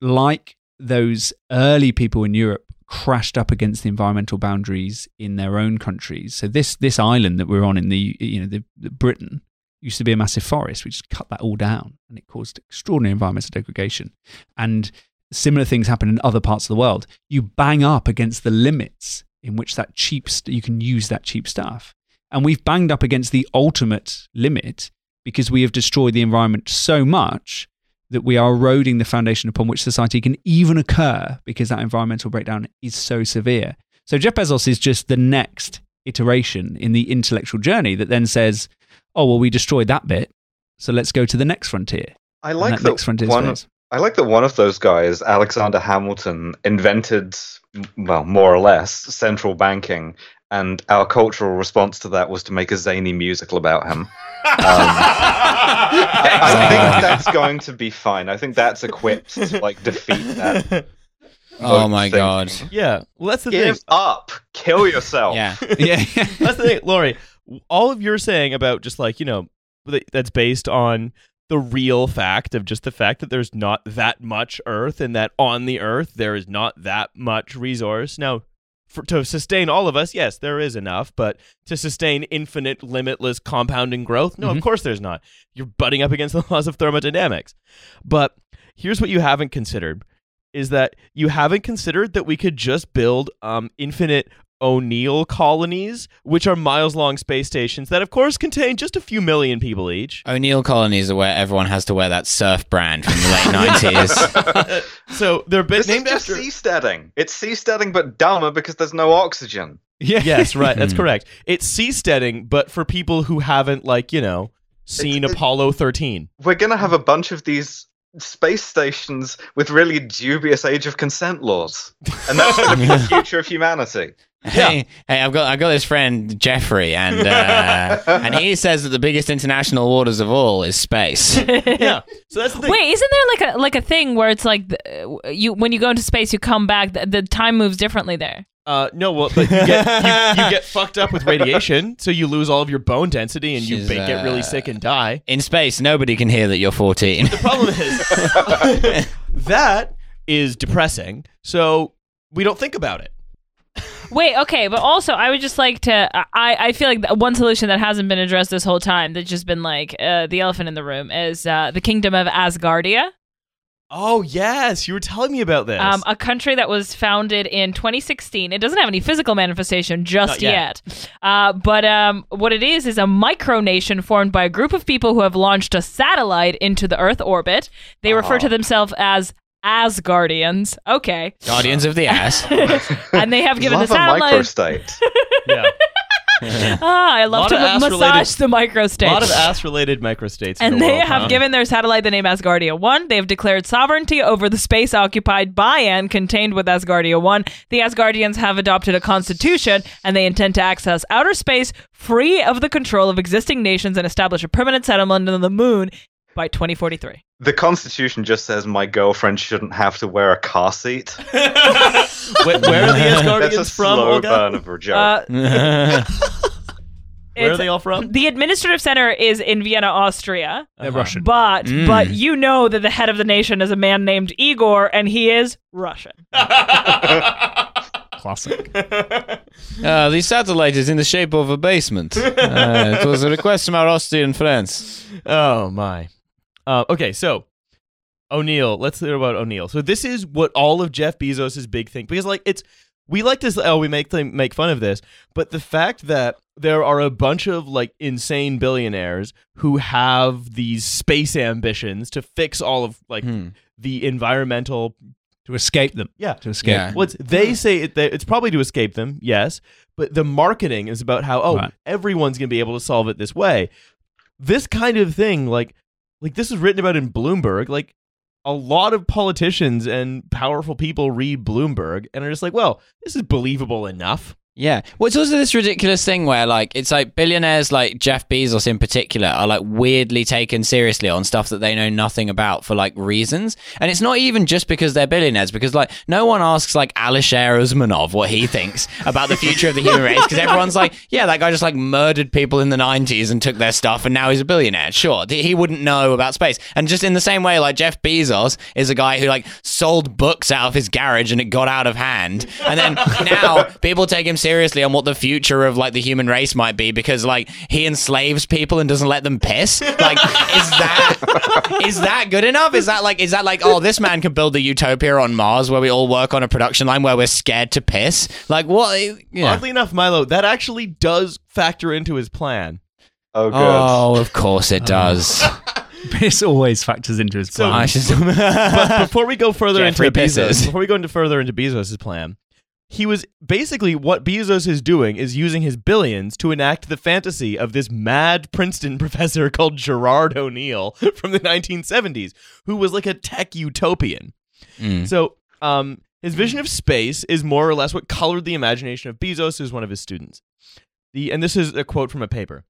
like those early people in Europe crashed up against the environmental boundaries in their own countries so this this island that we're on in the you know the, the Britain used to be a massive forest. We just cut that all down and it caused extraordinary environmental degradation. And similar things happen in other parts of the world. You bang up against the limits in which that cheap st- you can use that cheap stuff. And we've banged up against the ultimate limit because we have destroyed the environment so much that we are eroding the foundation upon which society can even occur because that environmental breakdown is so severe. So Jeff Bezos is just the next iteration in the intellectual journey that then says, oh well we destroyed that bit so let's go to the next frontier I And like that that next one. I like that one of those guys, Alexander Hamilton, invented, well, more or less, central banking, and our cultural response to that was to make a zany musical about him. Um, I think that's going to be fine. I think that's equipped to like defeat that. Oh my thinking. god. Yeah, well, that's the Give thing. up. Kill yourself. Yeah. yeah That's the thing, Laurie. All of you're saying about just like you know that's based on the real fact of just the fact that there's not that much Earth, and that on the Earth there is not that much resource. Now, for, to sustain all of us, yes, there is enough, but to sustain infinite, limitless compounding growth, no, Mhm. of course there's not. You're butting up against the laws of thermodynamics. But here's what you haven't considered is that you haven't considered that we could just build um, infinite O'Neill colonies, which are miles long space stations that, of course, contain just a few million people each. O'Neill colonies are where everyone has to wear that surf brand from the late 90s. So they're ba- This named is just after. seasteading. It's seasteading, but dumber because there's no oxygen. Yeah. yes, right. That's Hmm. correct. It's seasteading, but for people who haven't, like, you know, seen It's- it- Apollo 13. We're gonna have a bunch of these space stations with really dubious age of consent laws, and that's gonna be the future of humanity. Hey, hey, I've got I've got this friend Jeffrey, and uh, and he says that the biggest international waters of all is space. yeah. So that's the thing. Wait, isn't there like a like a thing where it's like you when you go into space you come back the time moves differently there like a like a thing where it's like the, you when you go into space, you come back, the, the time moves differently there. Uh, no, well, but you get you, you get fucked up with radiation, so you lose all of your bone density and you She's, ba- get really uh, sick and die. In space, nobody can hear that you're 14. The problem is that is depressing, so we don't think about it. Wait, okay, but also I would just like to. I I feel like one solution that hasn't been addressed this whole time that's just been like uh, the elephant in the room is uh, the kingdom of Asgardia, Oh yes, you were telling me about this. um, a country that was founded in 2016. It doesn't have any physical manifestation just Not yet. yet, uh, but um, what it is is a micronation formed by a group of people who have launched a satellite into the Earth orbit. They refer to themselves as as guardians. Okay, Guardians of the ass. and they have given the Love a microstate. yeah, Ah, I love to massage the microstate. a lot of ass-related microstates. in and the they world, have huh? given their satellite the name Asgardia 1. They have declared sovereignty over the space occupied by and contained with Asgardia 1. The Asgardians have adopted a constitution and they intend to access outer space free of the control of existing nations and establish a permanent settlement on the moon by 2043. The Constitution just says my girlfriend shouldn't have to wear a car seat. Where, where are the That's a Asgardians from, slow Olga? burn of a joke. Uh, Where are they all from? The administrative center is in Vienna, Austria. They're Russian. But Mm. but you know that the head of the nation is a man named Igor and he is Russian. Classic. Uh, the satellite is in the shape of a basement. Uh, it was a request from our Austrian friends. Oh my. Uh, okay, so O'Neill. Let's hear about O'Neill. So this is what all of Jeff Bezos' big thing because like it's we like to oh we make them make fun of this, but the fact that there are a bunch of like insane billionaires who have these space ambitions to fix all of like Hmm. the environmental to escape them. Yeah. To escape. Yeah. What's they say it, they, it's probably to escape them, yes, but the marketing is about how oh Right. everyone's gonna be able to solve it this way. This kind of thing, like like this is written about in Bloomberg, like a lot of politicians and powerful people read Bloomberg and are just like, well, this is believable enough. Yeah. Well, it's also this ridiculous thing where, like, it's like billionaires like Jeff Bezos in particular are like weirdly taken seriously on stuff that they know nothing about for like reasons. And it's not even just because they're billionaires, because like no one asks like Alisher Usmanov what he thinks about the future of the human race, because everyone's like, yeah, that guy just like murdered people in the 90s and took their stuff and now he's a billionaire. Sure. He wouldn't know about space. And just in the same way, like Jeff Bezos is a guy who like sold books out of his garage and it got out of hand. And then now people take him seriously on what the future of like the human race might be because like he enslaves people and doesn't let them piss. Like, is that is that good enough? Is that like is that like oh this man can build a utopia on Mars where we all work on a production line where we're scared to piss? Like what? Yeah. Oddly enough, Milo, that actually does factor into his plan. oh, good. Oh, of course it uh. does. Piss always factors into his plan. I should. but before we go further Jeffrey into Bezos, pisses. before we go into further into Bezos' plan, he was basically what Bezos is doing is using his billions to enact the fantasy of this mad Princeton professor called Gerard O'Neill from the 1970s, who was like a tech utopian. Mm. So, um, his vision of space is more or less what colored the imagination of Bezos, who's one of his students. The and this is a quote from a paper.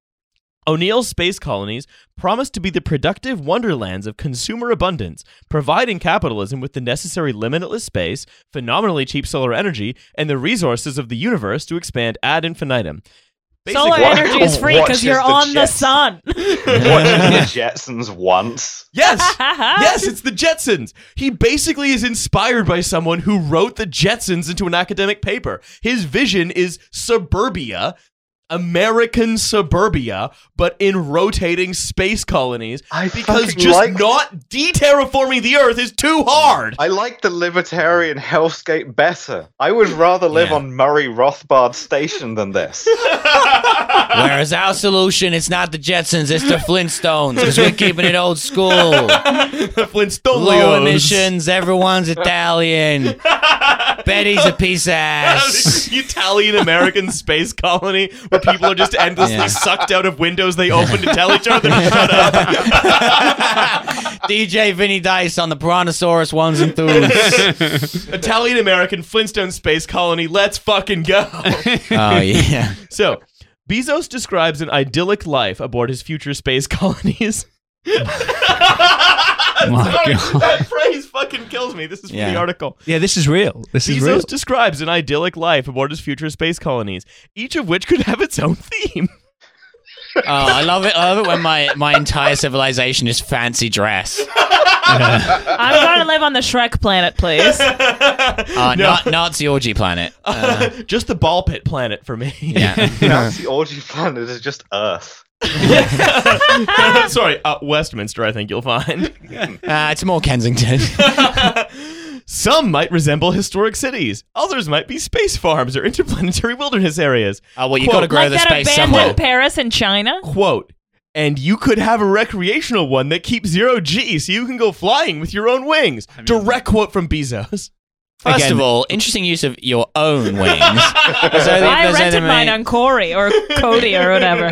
O'Neill's space colonies promise to be the productive wonderlands of consumer abundance, providing capitalism with the necessary limitless space, phenomenally cheap solar energy, and the resources of the universe to expand ad infinitum. Solar Basically- What- energy is free because is you're the on the jet? sun. Watching the Jetsons once. Yes, yes, it's the Jetsons. He basically is inspired by someone who wrote the Jetsons into an academic paper. His vision is suburbia American suburbia, but in rotating space colonies I because just like- not de-terraforming the Earth is too hard. I like the libertarian hellscape better. I would rather live Yeah. on Murray Rothbard Station than this. Whereas our solution, it's not the Jetsons, it's the Flintstones, because we're keeping it old school. Flintstones. Low emissions, everyone's Italian. Betty's a piece of ass. Italian American space colony where people are just endlessly Yeah. sucked out of windows they open to tell each other to shut up. DJ Vinny Dice on the Brontosaurus ones and twos. Italian American Flintstone space colony, let's fucking go. Oh, yeah. So, Bezos describes an idyllic life aboard his future space colonies. My Sorry, God. that fucking kills me. This is from the article. Yeah, this is real. This is Bezos real. describes an idyllic life aboard his future space colonies, each of which could have its own theme. Oh, I love it. I love it when my, my entire civilization is fancy dress. I'm going to live on the Shrek planet, please. Uh, No. Na- Nazi orgy planet. Uh, Just the ball pit planet for me. yeah. That's the orgy planet is just Earth. Sorry, uh, Westminster, I think you'll find. Uh, it's more Kensington. Some might resemble historic cities. Others might be space farms or interplanetary wilderness areas. Oh, well, you Quote, got to grow like the that space abandoned somewhere. Paris and China. Quote, and you could have a recreational one that keeps zero G so you can go flying with your own wings. Direct quote from Bezos. First Again- of all, interesting use of your own wings. So I there's rented enemy- mine on Corey or Codi or whatever.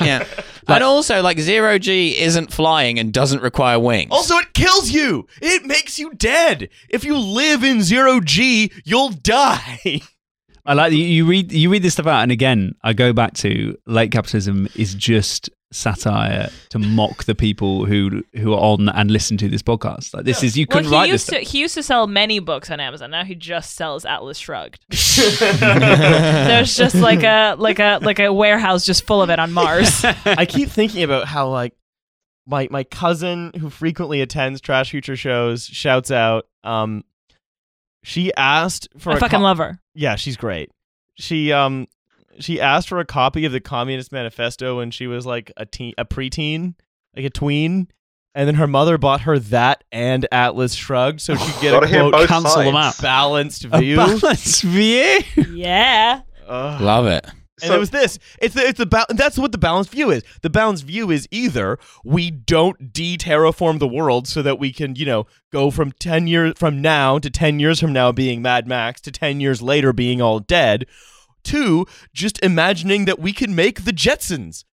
Yeah. and also, like, zero G isn't flying and doesn't require wings. Also, it kills you. It makes you dead. If you live in zero G, you'll die. I like you, you read you read this stuff out, and again, I go back to late capitalism is just satire to mock the people who who are on and listen to this podcast. Like this is you well, couldn't he write this. used Stuff. to he used to sell many books on Amazon. Now he just sells Atlas Shrugged. There's just like a like a like a warehouse just full of it on Mars. I keep thinking about how like my my cousin who frequently attends Trash Future shows shouts out. Um, she asked for I a fucking co- love her. Yeah, she's great. She um she asked for a copy of the Communist Manifesto when she was like a teen, a preteen, like a tween, and then her mother bought her that and Atlas Shrugged, so she could get a quote both cancel them sides. out. balanced A view. balanced view. Yeah. Ugh. Love it. And it was this. It's the, it's the ba- that's what the balanced view is. The balanced view is either we don't de-terraform the world so that we can, you know, go from 10 years from now to 10 years from now being Mad Max to 10 years later being all dead. Two, just imagining that we can make the Jetsons.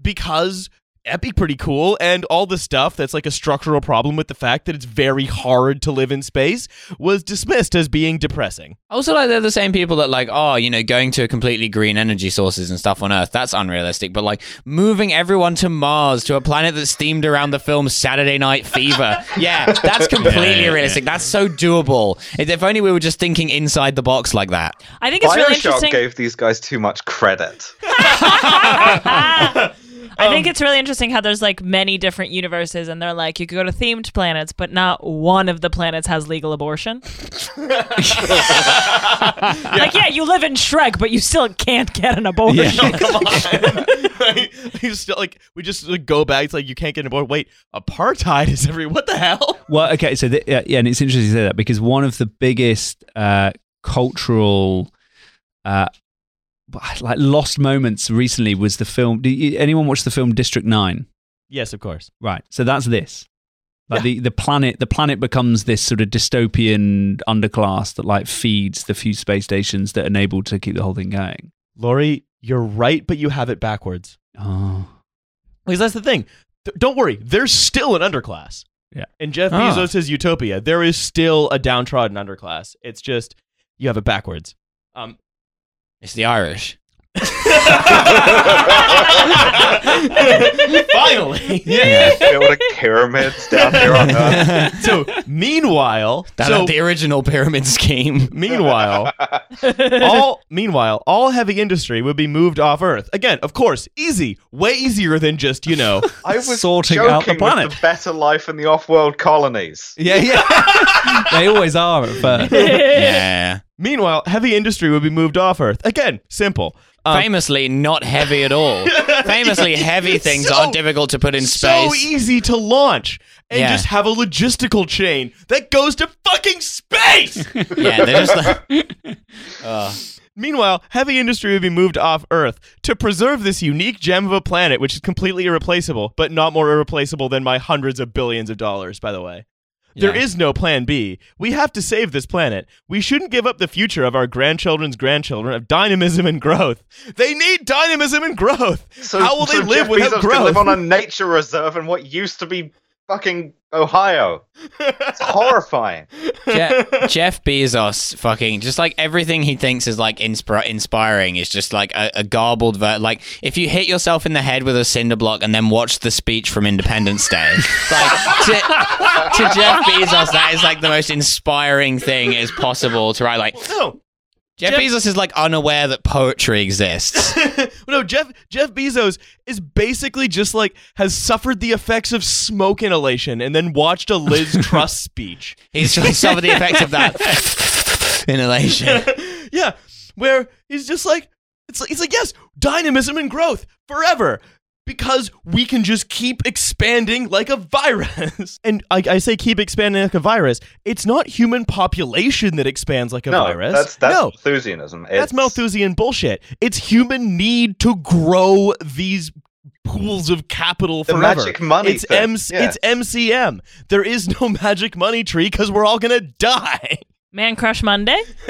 Because that'd be pretty cool and all the stuff that's like a structural problem with the fact that it's very hard to live in space was dismissed as being depressing. Also, like they're the same people that like, oh, you know, going to completely green energy sources and stuff on Earth. That's unrealistic. But like moving everyone to Mars to a planet that's themed around the film Saturday Night Fever. Yeah, that's completely yeah, realistic. That's so doable. If if only we were just thinking inside the box like that. I think it's really Bioshock interesting. gave these guys too much credit. I think it's really interesting how there's like many different universes, and they're like you could go to themed planets, but not one of the planets has legal abortion. Like, yeah, you live in Shrek, but you still can't get an abortion. Yeah. come on. you still like we just like, go back. It's like you can't get aboard. Wait, apartheid is every. What the hell? Well, okay, so th- yeah, yeah, and it's interesting to say that because one of the biggest uh, cultural, uh, like lost moments recently was the film. Did you, anyone watch the film District Nine? Yes, of course. Right. So that's this. Like the, the planet the planet becomes this sort of dystopian underclass that like feeds the few space stations that enable to keep the whole thing going. Laurie, you're right, but you have it backwards. Oh. Because that's the thing. Th- don't worry, there's still an underclass. Yeah. In Jeff Ah. Bezos' utopia, there is still a downtrodden underclass. It's just you have it backwards. Um, It's the Irish. finally. Yeah. Building pyramids down here on Earth. so meanwhile, That's so the original pyramid scheme. meanwhile, all meanwhile, all heavy industry would be moved off Earth. Again, of course, easy, way easier than just you know. I was Sorting joking out the planet. with the better life in the off-world colonies. Yeah, yeah. they always are at first. yeah. Meanwhile, heavy industry would be moved off Earth. Again, simple. Um, Famously not heavy at all. Famously heavy things so- aren't difficult to put in space. so easy to launch and Yeah. just have a logistical chain that goes to fucking space. yeah, they're just like, Meanwhile, heavy industry would be moved off Earth to preserve this unique gem of a planet, which is completely irreplaceable, but not more irreplaceable than my hundreds of billions of dollars, by the way. There Yeah. is no plan B. We have to save this planet. We shouldn't give up the future of our grandchildren's grandchildren of dynamism and growth. They need dynamism and growth. So, How will so they live Jeff without Bezos growth? Can live on a nature reserve and what used to be fucking Ohio. It's horrifying. Je- Jeff Bezos, fucking, just like everything he thinks is like inspira- inspiring is just like a, a garbled ver- Like if you hit yourself in the head with a cinder block and then watch the speech from Independence Day, like to, to Jeff Bezos, that is like the most inspiring thing is possible to write. Like no, Jeff, Jeff- Bezos is like unaware that poetry exists. no, Jeff Jeff Bezos is basically just like has suffered the effects of smoke inhalation and then watched a Liz Truss speech. He's just suffered the effects of that inhalation. yeah, where he's just like it's like it's like yes, dynamism and growth forever. Because we can just keep expanding like a virus. And I, I say keep expanding like a virus. It's not human population that expands like a no, virus. that's that's no, Malthusianism. that's Malthusian bullshit. It's human need to grow these pools of capital The forever. magic money It's M- yeah. it's MCM. There is no magic money tree because we're all gonna die. Man Crush Monday.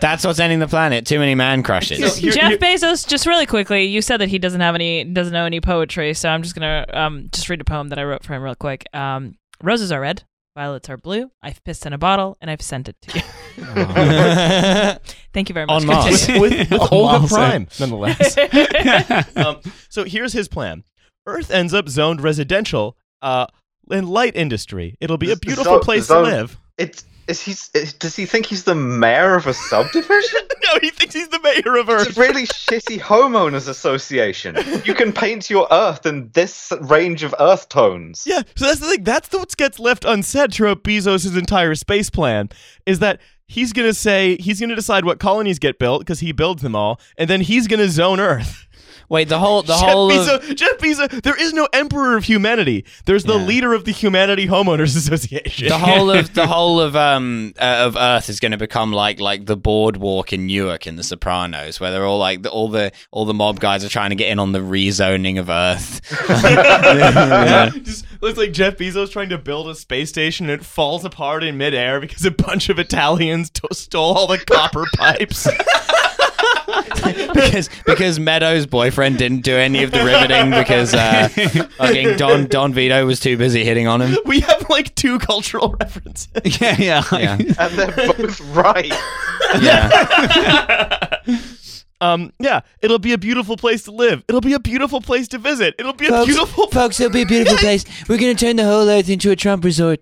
That's what's ending the planet. Too many man crushes. You're- Jeff you're- Bezos, just really quickly, you said that he doesn't have any, doesn't know any poetry, so I'm just gonna um just read a poem that I wrote for him real quick. Um, roses are red, violets are blue. I've pissed in a bottle and I've sent it to you. Thank you very much. On Mars. Continue. with, with Olga Miles, Prime, nonetheless. um, so here's his plan: Earth ends up zoned residential, uh, and light industry. It'll be a beautiful zo- place zone- to live. It's is he? is- Does he think he's the mayor of a subdivision? no, he thinks he's the mayor of It's a really shitty homeowners association. You can paint your earth in this range of earth tones. Yeah, so that's the thing. That's what gets left unsaid throughout Bezos' entire space plan is that he's gonna say he's gonna decide what colonies get built because he builds them all, and then he's gonna zone Earth. Wait, the whole the Jeff whole of, Jeff Bezos. There is no emperor of humanity. There's the Yeah. leader of the Humanity Homeowners Association. the whole of the whole of um uh, of Earth is going to become like like the boardwalk in Newark in The Sopranos, where they're all like the, all the all the mob guys are trying to get in on the rezoning of Earth. yeah. Just looks like Jeff Bezos trying to build a space station and it falls apart in midair because a bunch of Italians to- stole all the copper pipes. Because because Meadows' boyfriend didn't do any of the riveting because uh, fucking Don Don Vito was too busy hitting on him. we have like two cultural references. yeah, yeah. Yeah, And they're both right. yeah. Um, yeah, it'll be a beautiful place to live. It'll be a beautiful place to visit. It'll be a Folks, beautiful. folks, it'll be a beautiful place. We're gonna turn the whole earth into a Trump resort.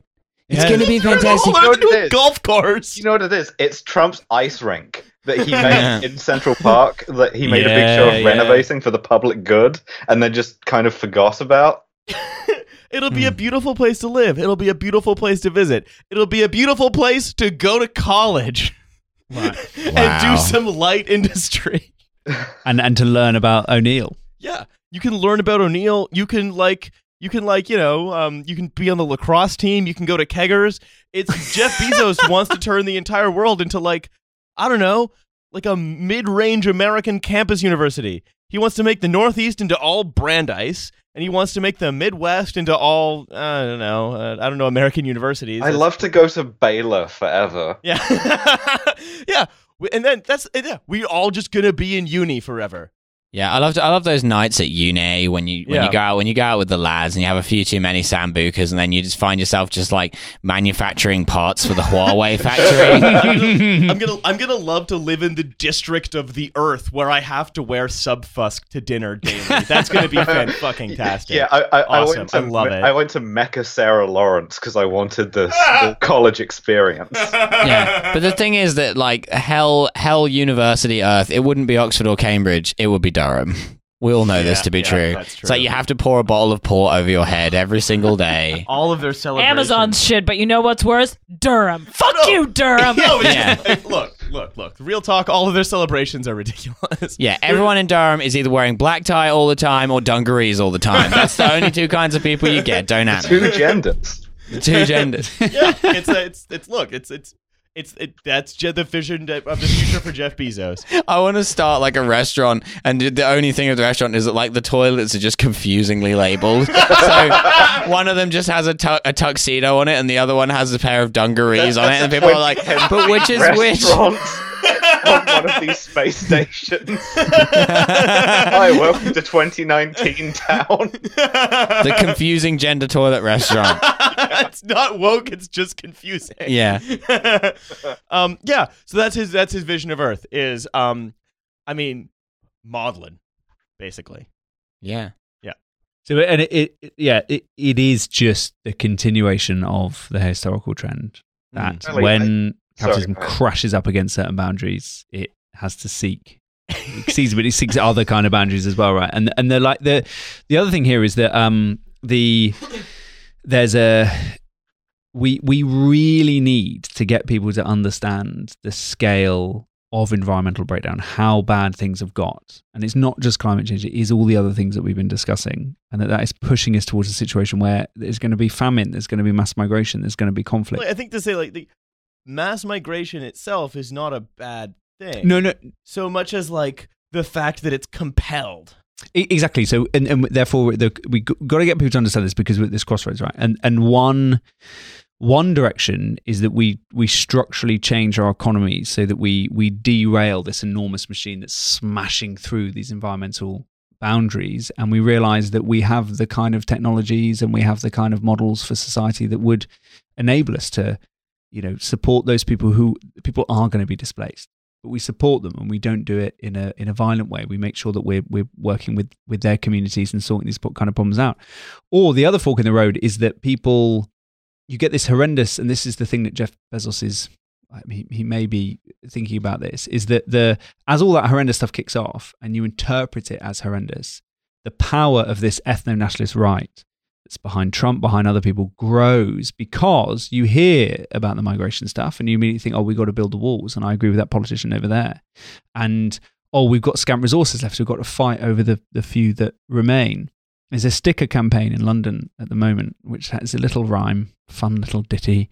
It's Yeah. gonna be fantastic. You know what do it a is? golf course. You know what it is? It's Trump's ice rink that he Yeah. made in Central Park that he made a big show of yeah. renovating for the public good and then just kind of forgot about. It'll be a beautiful place to live. It'll be a beautiful place to visit. It'll be a beautiful place to go to college and do some light industry. and and to learn about O'Neill. Yeah, you can learn about O'Neill. You can like, you can like, you know, um, you can be on the lacrosse team. You can go to keggers. It's Jeff Bezos wants to turn the entire world into like, I don't know, like a mid-range American campus university. He wants to make the Northeast into all Brandeis, and he wants to make the Midwest into all I don't know, uh, I don't know, American universities. I love to go to Baylor forever. Yeah, yeah. And then that's yeah. We all just gonna be in uni forever. Yeah, I love I love those nights at uni when you when Yeah. you go out when you go out with the lads and you have a few too many sambucas and then you just find yourself just like manufacturing parts for the Huawei factory. I'm gonna I'm gonna love to live in the district of the Earth where I have to wear subfusc to dinner daily. That's gonna be fan fucking tastic. Yeah, I, I, I Awesome. went to I love it. I went to Mecca Sarah Lawrence because I wanted this full college experience. yeah, but the thing is that like hell hell university Earth, it wouldn't be Oxford or Cambridge, it would be Durham. We all know this to be yeah, true. that's It's like you have to pour a bottle of port over your head every single day. All of their celebrations. Amazon's shit, but you know what's worse? Durham. Fuck no. you, Durham. No, Yeah. just- look, look, look. Real talk. All of their celebrations are ridiculous. Yeah, everyone in Durham is either wearing black tie all the time or dungarees all the time. That's the only two kinds of people you get. Don't at Two genders. The two genders. yeah, it's a, it's it's look, it's it's it's it, that's Je- the vision of the future for Jeff Bezos. I want to start like a restaurant, and the only thing of the restaurant is that like the toilets are just confusingly labeled. so one of them just has a, tu- a tuxedo on it, and the other one has a pair of dungarees on it, and people are like, "But which is which?" Restaurants on one of these space stations. Hi, welcome to 2019 town. the confusing gender toilet restaurant. it's not woke. It's just confusing. Yeah. um. Yeah. So that's his. That's his vision of Earth. Is um. I mean, maudlin, basically. Yeah. Yeah. So and it, it yeah it, it is just the continuation of the historical trend that Really, when Sorry, capitalism ahead. crashes up against certain boundaries, it has to seek it seeks but it seeks other kind of boundaries as well, right? And and the like the the other thing here is that um the there's a we we really need to get people to understand the scale of environmental breakdown, how bad things have got, and it's not just climate change; it is all the other things that we've been discussing, and that that is pushing us towards a situation where there's going to be famine, there's going to be mass migration, there's going to be conflict. Like, I think to say like the mass migration itself is not a bad thing. No, no, So much as like the fact that it's compelled. Exactly. So, and, and therefore, the, we got to get people to understand this because we're at this crossroads, right? And and one one direction is that we we structurally change our economy so that we we derail this enormous machine that's smashing through these environmental boundaries, and we realize that we have the kind of technologies and we have the kind of models for society that would enable us to, you know, support those people who people are going to be displaced but we support them and we don't do it in a in a violent way. We make sure that we're we're working with with their communities and sorting these kind of problems out. Or the other fork in the road is that people you get this horrendous, and this is the thing that Jeff Bezos is. I mean, he may be thinking about this. Is that the as all that horrendous stuff kicks off, and you interpret it as horrendous, the power of this ethno nationalist right that's behind Trump, behind other people, grows because you hear about the migration stuff and you immediately think, oh, we've got to build the walls. And I agree with that politician over there. And, oh, we've got scant resources left. So we've got to fight over the, the few that remain. There's a sticker campaign in London at the moment, which has a little rhyme, fun little ditty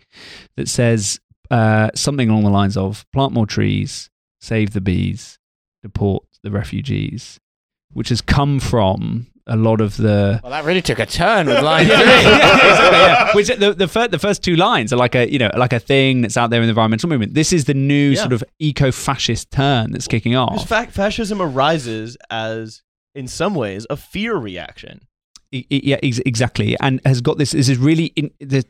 that says uh, something along the lines of plant more trees, save the bees, deport the refugees, which has come from a lot of the Well, that really took a turn with line yeah, three. yeah, exactly, yeah. Which the the, fir- the first two lines are like a you know like a thing that's out there in the environmental movement. This is the new Yeah. sort of eco-fascist turn that's kicking Because off. fact, fascism arises as, in some ways, a fear reaction. I- I- yeah, ex- exactly, and has got this. This is really in, the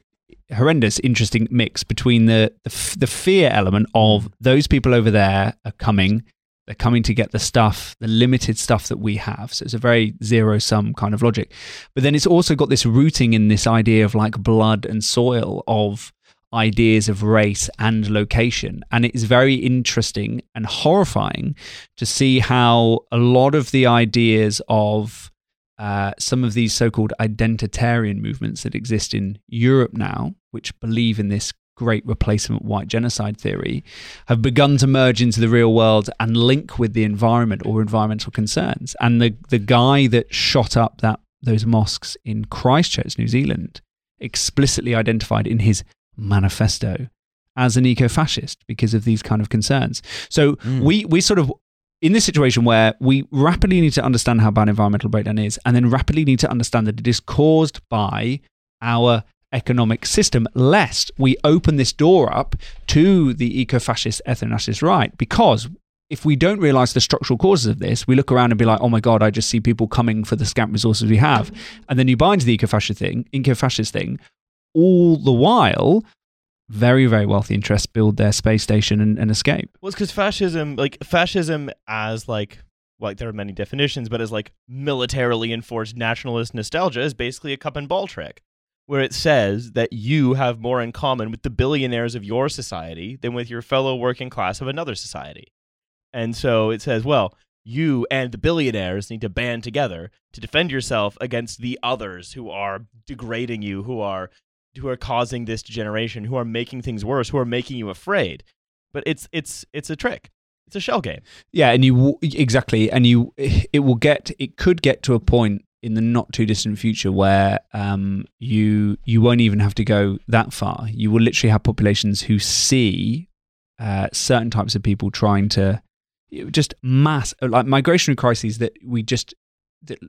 horrendous, interesting mix between the the, f- the fear element of mm. those people over there are coming. They're coming to get the stuff, the limited stuff that we have. So it's a very zero sum kind of logic. But then it's also got this rooting in this idea of like blood and soil of ideas of race and location. And it's very interesting and horrifying to see how a lot of the ideas of uh, some of these so called identitarian movements that exist in Europe now, which believe in this great replacement white genocide theory, have begun to merge into the real world and link with the environment or environmental concerns. And the, the guy that shot up that those mosques in Christchurch, New Zealand, explicitly identified in his manifesto as an eco-fascist because of these kind of concerns. So mm. we we sort of in this situation where we rapidly need to understand how bad environmental breakdown is, and then rapidly need to understand that it is caused by our economic system, lest we open this door up to the eco-fascist ethno-nationalist right. Because if we don't realize the structural causes of this, we look around and be like, "Oh my god, I just see people coming for the scant resources we have," and then you buy into the eco-fascist thing, eco-fascist thing. All the while, very very wealthy interests build their space station and, and escape. Well, it's because fascism, like fascism, as like, like there are many definitions, but as like militarily enforced nationalist nostalgia is basically a cup and ball trick, where it says that you have more in common with the billionaires of your society than with your fellow working class of another society, and so it says, well, you and the billionaires need to band together to defend yourself against the others who are degrading you, who are who are causing this degeneration, who are making things worse, who are making you afraid. but it's it's it's a trick. It's a shell game. Yeah, and you exactly, and you it will get it could get to a point in the not too distant future where um, you you won't even have to go that far. You will literally have populations who see uh, certain types of people trying to just mass like migratory crises that we just that,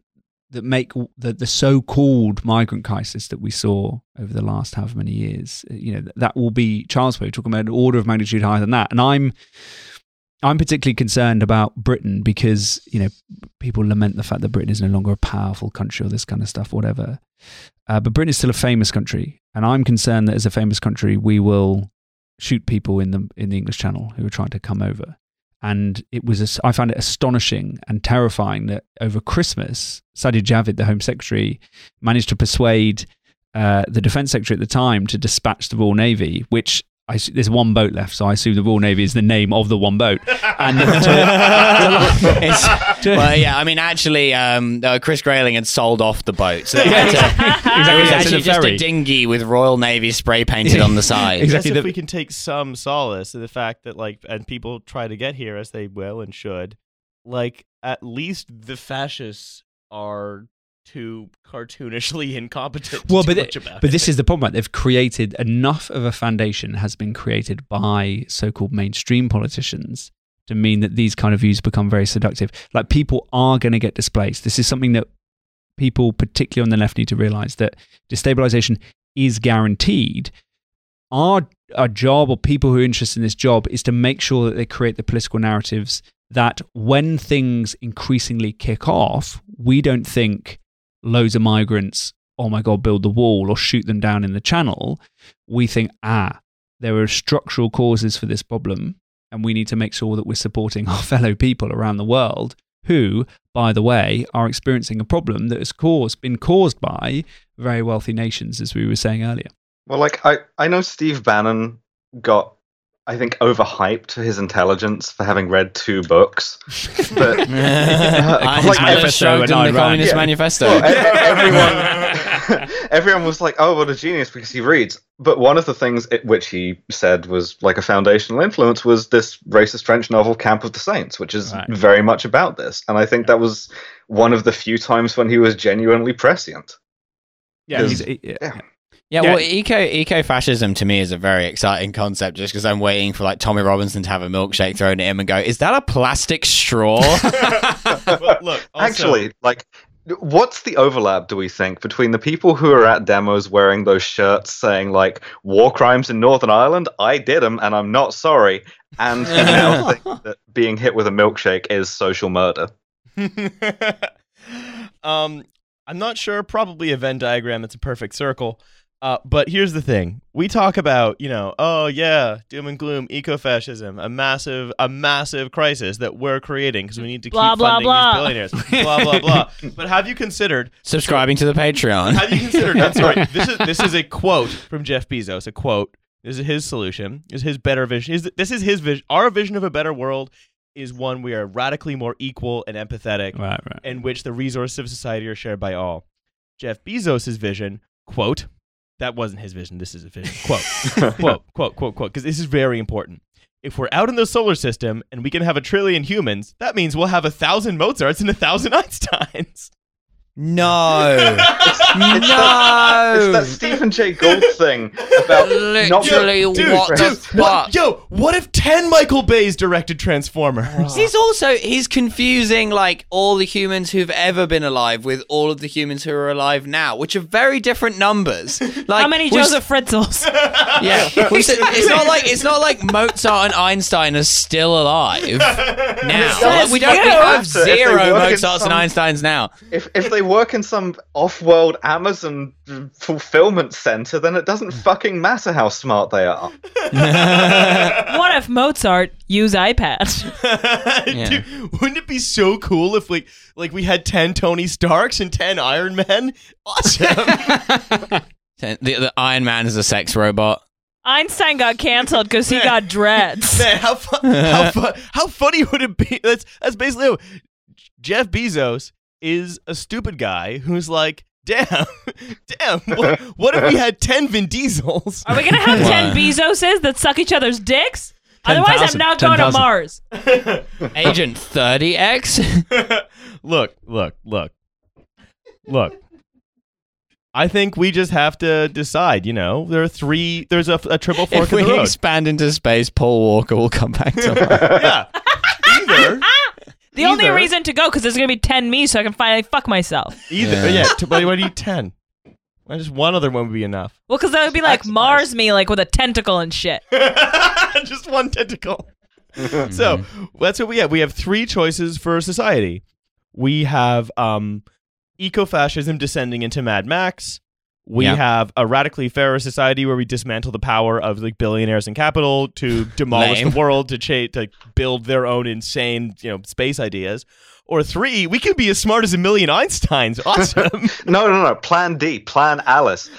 that make the the so-called migrant crisis that we saw over the last however many years. You know that will be play. We're talking about an order of magnitude higher than that, and I'm I'm particularly concerned about Britain because you know people lament the fact that Britain is no longer a powerful country or this kind of stuff, whatever. Uh, but Britain is still a famous country, and I'm concerned that as a famous country, we will shoot people in the in the English Channel who are trying to come over. And it was I found it astonishing and terrifying that over Christmas, Sajid Javid, the Home Secretary, managed to persuade uh, the Defence Secretary at the time to dispatch the Royal Navy, which I, s- there's one boat left, so I assume the Royal Navy is the name of the one boat. And to, It's- well, yeah, I mean, actually, um, uh, Chris Grayling had sold off the boat. So they had to- it was Exactly, it's in actually a just a dinghy with Royal Navy spray painted on the side. Exactly. I the- if we can take some solace in the fact that like and people try to get here as they will and should, like at least the fascists are too cartoonishly incompetent. well, but about but it. this is the problem. Right? They've created enough of a foundation has been created by so-called mainstream politicians to mean that these kind of views become very seductive. Like people are going to get displaced. This is something that people, particularly on the left, need to realize that destabilization is guaranteed. Our our job, or people who are interested in this job, is to make sure that they create the political narratives that when things increasingly kick off, we don't think loads of migrants, oh my God, build the wall or shoot them down in the channel. We think, ah, there are structural causes for this problem, and we need to make sure that we're supporting our fellow people around the world who, by the way, are experiencing a problem that has caused, been caused by very wealthy nations, as we were saying earlier. Well, like I, I know Steve Bannon got, I think, overhyped his intelligence for having read two books. But Uh, Like, his I manifesto was and the annoyed, Communist yeah. Manifesto. well, everyone, everyone was like, "Oh, what a genius!" because he reads. But one of the things it, which he said was like a foundational influence was this racist French novel "Camp of the Saints," which is Right. very much about this. And I think that was one of the few times when he was genuinely prescient. yeah, Is- He's- yeah. Yeah. Yeah, Yeah. well, eco eco fascism to me is a very exciting concept. Just because I'm waiting for like Tommy Robinson to have a milkshake thrown at him and go, "Is that a plastic straw?" Well, look, also- Actually, like, what's the overlap? Do we think between the people who are at demos wearing those shirts saying like "war crimes in Northern Ireland"? I did them, and I'm not sorry. And now think that being hit with a milkshake is social murder? um, I'm not sure. Probably a Venn diagram that's a perfect circle. Uh, but here's the thing: we talk about, you know, oh yeah, doom and gloom, eco-fascism, a massive, a massive crisis that we're creating because we need to Blah, keep blah, funding blah. these billionaires. blah blah blah. But have you considered? Subscribing to the Patreon. Have you considered? I'm sorry. This is this is a quote from Jeff Bezos. A quote. This is his solution. This is his better vision. His, this is his vision. Our vision of a better world is one we are radically more equal and empathetic Right, right. in which the resources of society are shared by all. Jeff Bezos' vision, quote, that wasn't his vision, this is a vision, quote, quote, quote, quote, quote, because this is very important. If we're out in the solar system and we can have a trillion humans, that means we'll have a thousand Mozarts and a thousand Einsteins. No, No. It's no. that Stephen Jay Gould thing about not Literally, Dude, what the dude, what- fuck? yo, what if 10 Michael Bays directed Transformers? He's also he's confusing like all the humans who've ever been alive with all of the humans who are alive now, which are very different numbers. Like How many we s- Josef Fritzls? Yeah, we it's not like it's not like Mozart and Einstein are still alive now. Like, we don't we have zero Mozarts some- and Einsteins now. if if they work in some off-world Amazon fulfillment center, then it doesn't hmm. fucking matter how smart they are. what if Mozart used iPad? Dude, wouldn't it be so cool if like like we had 10 Tony Starks and 10 Iron Men? Awesome. The, the Iron Man is a sex robot. Einstein got canceled because he got dreads. Man, how fu- how fu- how funny would it be? That's that's basically how Jeff Bezos is a stupid guy who's like, damn, damn. What, what if we had ten Vin Diesels? Are we gonna have ten Wow. Bezoses that suck each other's dicks? Otherwise, I'm 10,000, not going to Mars. Agent 30X? look, look, look, look. I think we just have to decide. You know, there are three. There's a, a triple fork if in we the road. expand into space, Paul Walker will come back to life. yeah. Either, The only reason to go because there's gonna be ten me, so I can finally fuck myself. either. Yeah. Yeah. t- but why do you need ten? Why just one other one would be enough? Well, because that would be like That's Mars me, like with a tentacle and shit. just one tentacle. so that's what we have. We have three choices for society. We have um, eco-fascism descending into Mad Max. We Yeah. have a radically fairer society where we dismantle the power of like billionaires and capital to demolish the world to cha- to build their own insane you know space ideas. Or three, we could be as smart as a million Einsteins. Awesome. No, no, no. Plan D, Plan Alice,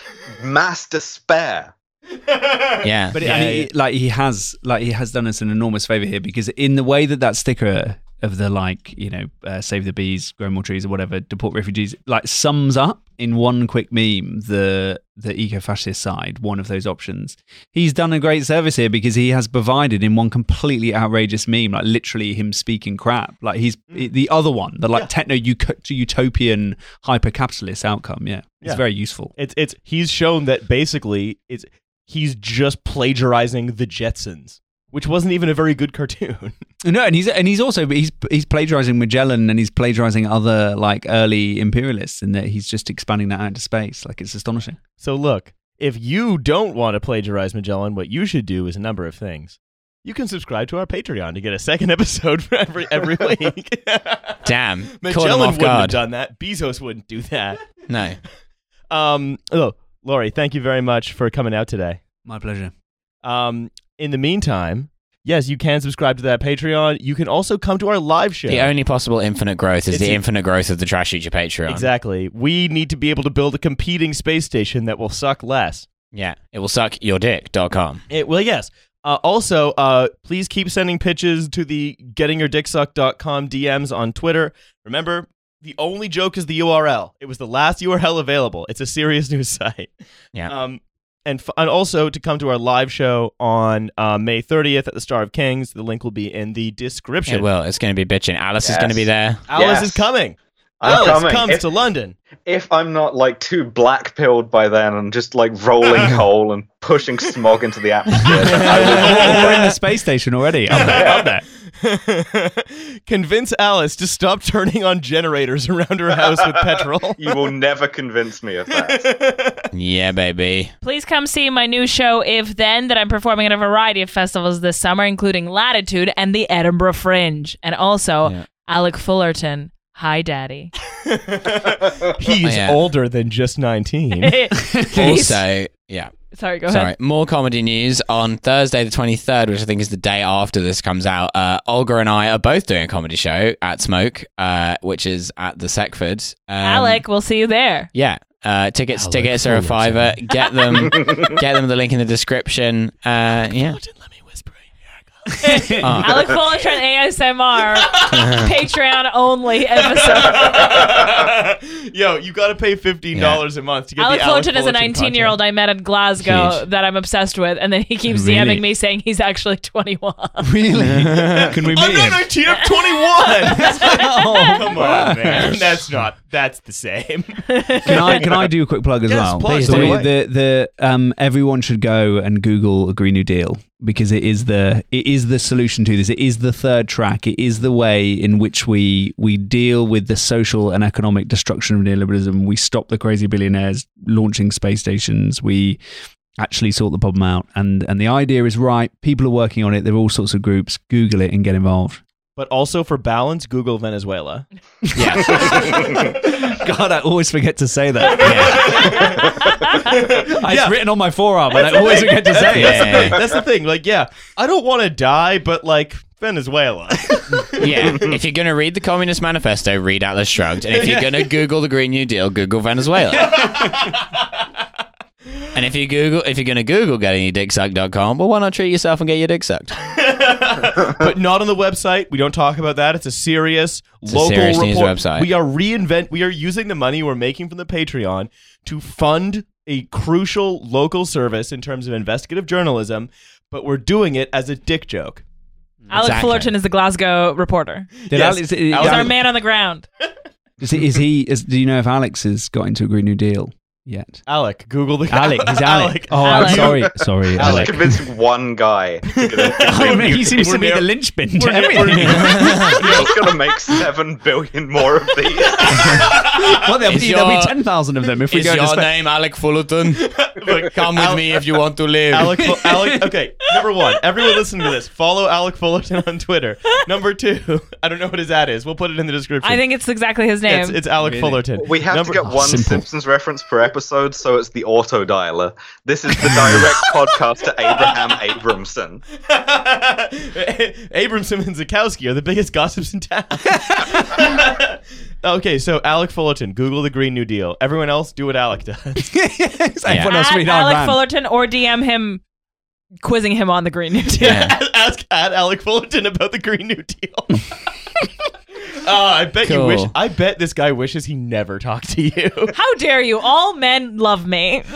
mass despair. Yeah. But Yeah, and he, like he has like he has done us an enormous favor here because in the way that that sticker of the like you know uh, save the bees, grow more trees or whatever, deport refugees like sums up in one quick meme the the eco-fascist side, one of those options. He's done a great service here because he has provided in one completely outrageous meme, like literally him speaking crap. Like he's mm. the other one, the like techno utopian hyper capitalist outcome. Yeah, it's Yeah. very useful. It's it's he's shown that basically it's he's just plagiarizing the Jetsons, which wasn't even a very good cartoon. No, and he's and he's also he's he's plagiarizing Magellan and he's plagiarizing other like early imperialists, and that he's just expanding that out into space. Like it's astonishing. so look, if you don't want to plagiarize Magellan, what you should do is a number of things. You can subscribe to our Patreon to get a second episode for every every week. Damn. Magellan wouldn't have done that. Bezos wouldn't do that. No. Um, oh, Laurie, thank you very much for coming out today. My pleasure. Um, in the meantime, yes, you can subscribe to that Patreon. You can also come to our live show. The only possible infinite growth is It's the a- infinite growth of the Trash Future Patreon. Exactly. We need to be able to build a competing space station that will suck less. Yeah. It will suck your dick.com. It, will, yes. Uh, also, uh, please keep sending pitches to the gettingyourdicksucked.com DMs on Twitter. Remember, the only joke is the URL. It was the last URL available. It's a serious news site. Yeah. Um, and, f- and also to come to our live show on uh, May 30th at the Star of Kings. The link will be in the description. It will. It's going to be bitching. Alice is going to be there. Alice Yes. is coming. I'm Alice coming. comes If- to London. If I'm not like too black pilled by then and just like rolling coal and pushing smog into the atmosphere, then We're in the space station already. Up there, up there. Convince Alice to stop turning on generators around her house with petrol. you will never convince me of that. Yeah, baby. Please come see my new show, If Then, that I'm performing at a variety of festivals this summer, including Latitude and the Edinburgh Fringe. And also, Yeah. Alec Fullerton. Hi, Daddy. He's Yeah. older than just 19. He's- Also, yeah. sorry, go ahead. Sorry. ahead. More comedy news on Thursday, the 23rd, which I think is the day after this comes out. Uh, Olga and I are both doing a comedy show at Smoke, uh, which is at the Sekforde. Um, Alec, we'll see you there. Yeah. Uh, tickets Alec tickets are a Fullerton. fiver. Get them get them the link in the description. Uh, yeah. Let me whisper Alec Fullerton ASMR Patreon only episode. Yo, you got to pay $15 a month to get Alec the Alec Fullerton is a 19 year old. I met in Glasgow Huge. that I'm obsessed with, and then he keeps Really? DMing me saying he's actually 21. Really? Can we I'm meet not him? 19, I'm 21! Oh, Come on, man. That's not, that's the same. Can I can I do a quick plug as Yes, well? plug, So take we- the the um everyone should go and Google a Green New Deal because it is the it is the solution to this. It is the third track. It is the way in which we we deal with the social and economic destruction of neoliberalism. We stop the crazy billionaires launching space stations. We actually sort the problem out. And and the idea is right. People are working on it. There are all sorts of groups. Google it and get involved. But also for balance, Google Venezuela. God, I always forget to say that. Yeah. It's written on my forearm, and I always forget to say it. yeah. That's the thing. Like, yeah, I don't want to die, but like Venezuela. yeah. If you're gonna read the Communist Manifesto, read Atlas Shrugged, and if you're gonna Google the Green New Deal, Google Venezuela. And if you Google, if you're gonna Google gettingyourdicksucked.com, well, why not treat yourself and get your dick sucked? but not on the website. We don't talk about that. It's a serious It's a local serious news report. website. We are reinvent. We are using the money we're making from the Patreon to fund a crucial local service in terms of investigative journalism. but we're doing it as a dick joke. Alec Exactly. Fullerton is the Glasgow reporter. Did Yes. Alex, Alex- He's Alex- our man on the ground. is he? Is he is, do you know if Alex has got into a Green New Deal yet? Alec, Google the Alec, he's Alec. Oh, I'm Alec. sorry, sorry, Alec. Alec. Convincing one guy. To get I mean, he seems We're to be the linchpin to we're near- everything. He's gonna make seven billion more of these. well, there'll Is be, there'll your- be ten thousand of them if we Is go to your spe- name Alec Fullerton? Come with Al- me if you want to live. Alec, Fu- Alec. Okay, number one, everyone listening to this, follow Alec Fullerton on Twitter. Number two, I don't know what his ad is. We'll put it in the description. I think it's exactly his name. it's, it's Alec Really? Fullerton. We have Number- to get oh, one simple. Simpsons reference per episode, so it's the auto dialer. This is the direct podcast to Abraham Abramson. Abramson and Zakowski are the biggest gossips in town. okay, so Alec Fullerton, Google the Green New Deal. Everyone else, do what Alec does. Everyone else At read our Alec van. Fullerton or DM him, quizzing him on the Green New Deal. Yeah. Ask at Alec Fullerton about the Green New Deal. Oh, I bet you Cool. wish. I bet this guy wishes he never talked to you. How dare you? All men love me.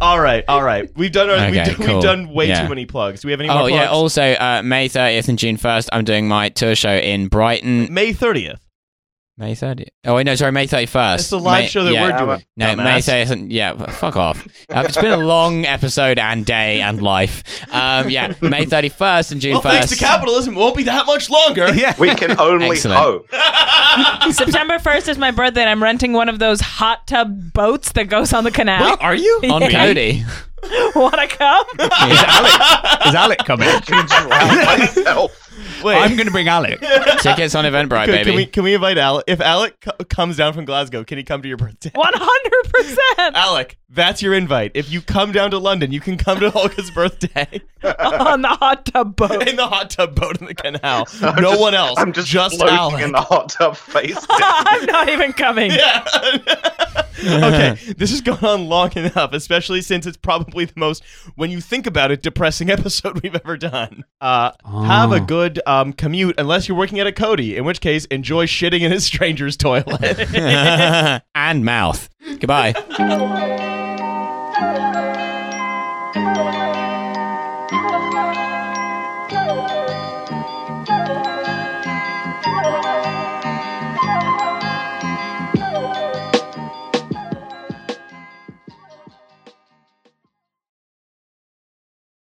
all right, all right. We've done our, we've, Okay, done, cool. we've done way Yeah. too many plugs. Do we have any more Oh plugs? yeah. Also, uh, May 30th and June 1st, I'm doing my tour show in Brighton. May thirtieth. May 30th. Oh wait, no, sorry, May 31st. It's the live May- show that yeah. we're doing. No, dumbass. May 30th. And, yeah, fuck off. Uh, it's been a long episode and day and life. Um, yeah, May 31st and June Well, 1st. thanks to capitalism, won't be that much longer. Yeah. We can only Excellent. hope. September 1st is my birthday, and I'm renting one of those hot tub boats that goes on the canal. Wait, are you on Yeah. Codi? Wanna come? Is Alec, is Alec coming? Drown myself. Wait, I'm going to bring Alec. Tickets on Eventbrite, can, baby. can we can we invite Alec? If Alec co- comes down from Glasgow, can he come to your birthday? 100% Alec, that's your invite. If you come down to London, you can come to Olga's birthday on the hot tub boat. in the hot tub boat in the canal. I'm no just- one else. I'm just, just floating Alec. in the hot tub face. I'm not even coming. Yeah. okay, this has gone on long enough, especially since it's probably the most, when you think about it, depressing episode we've ever done. Uh, Have a Oh. Good um, commute, unless you're working at a Codi, in which case, enjoy shitting in a stranger's toilet. and mouth. Goodbye.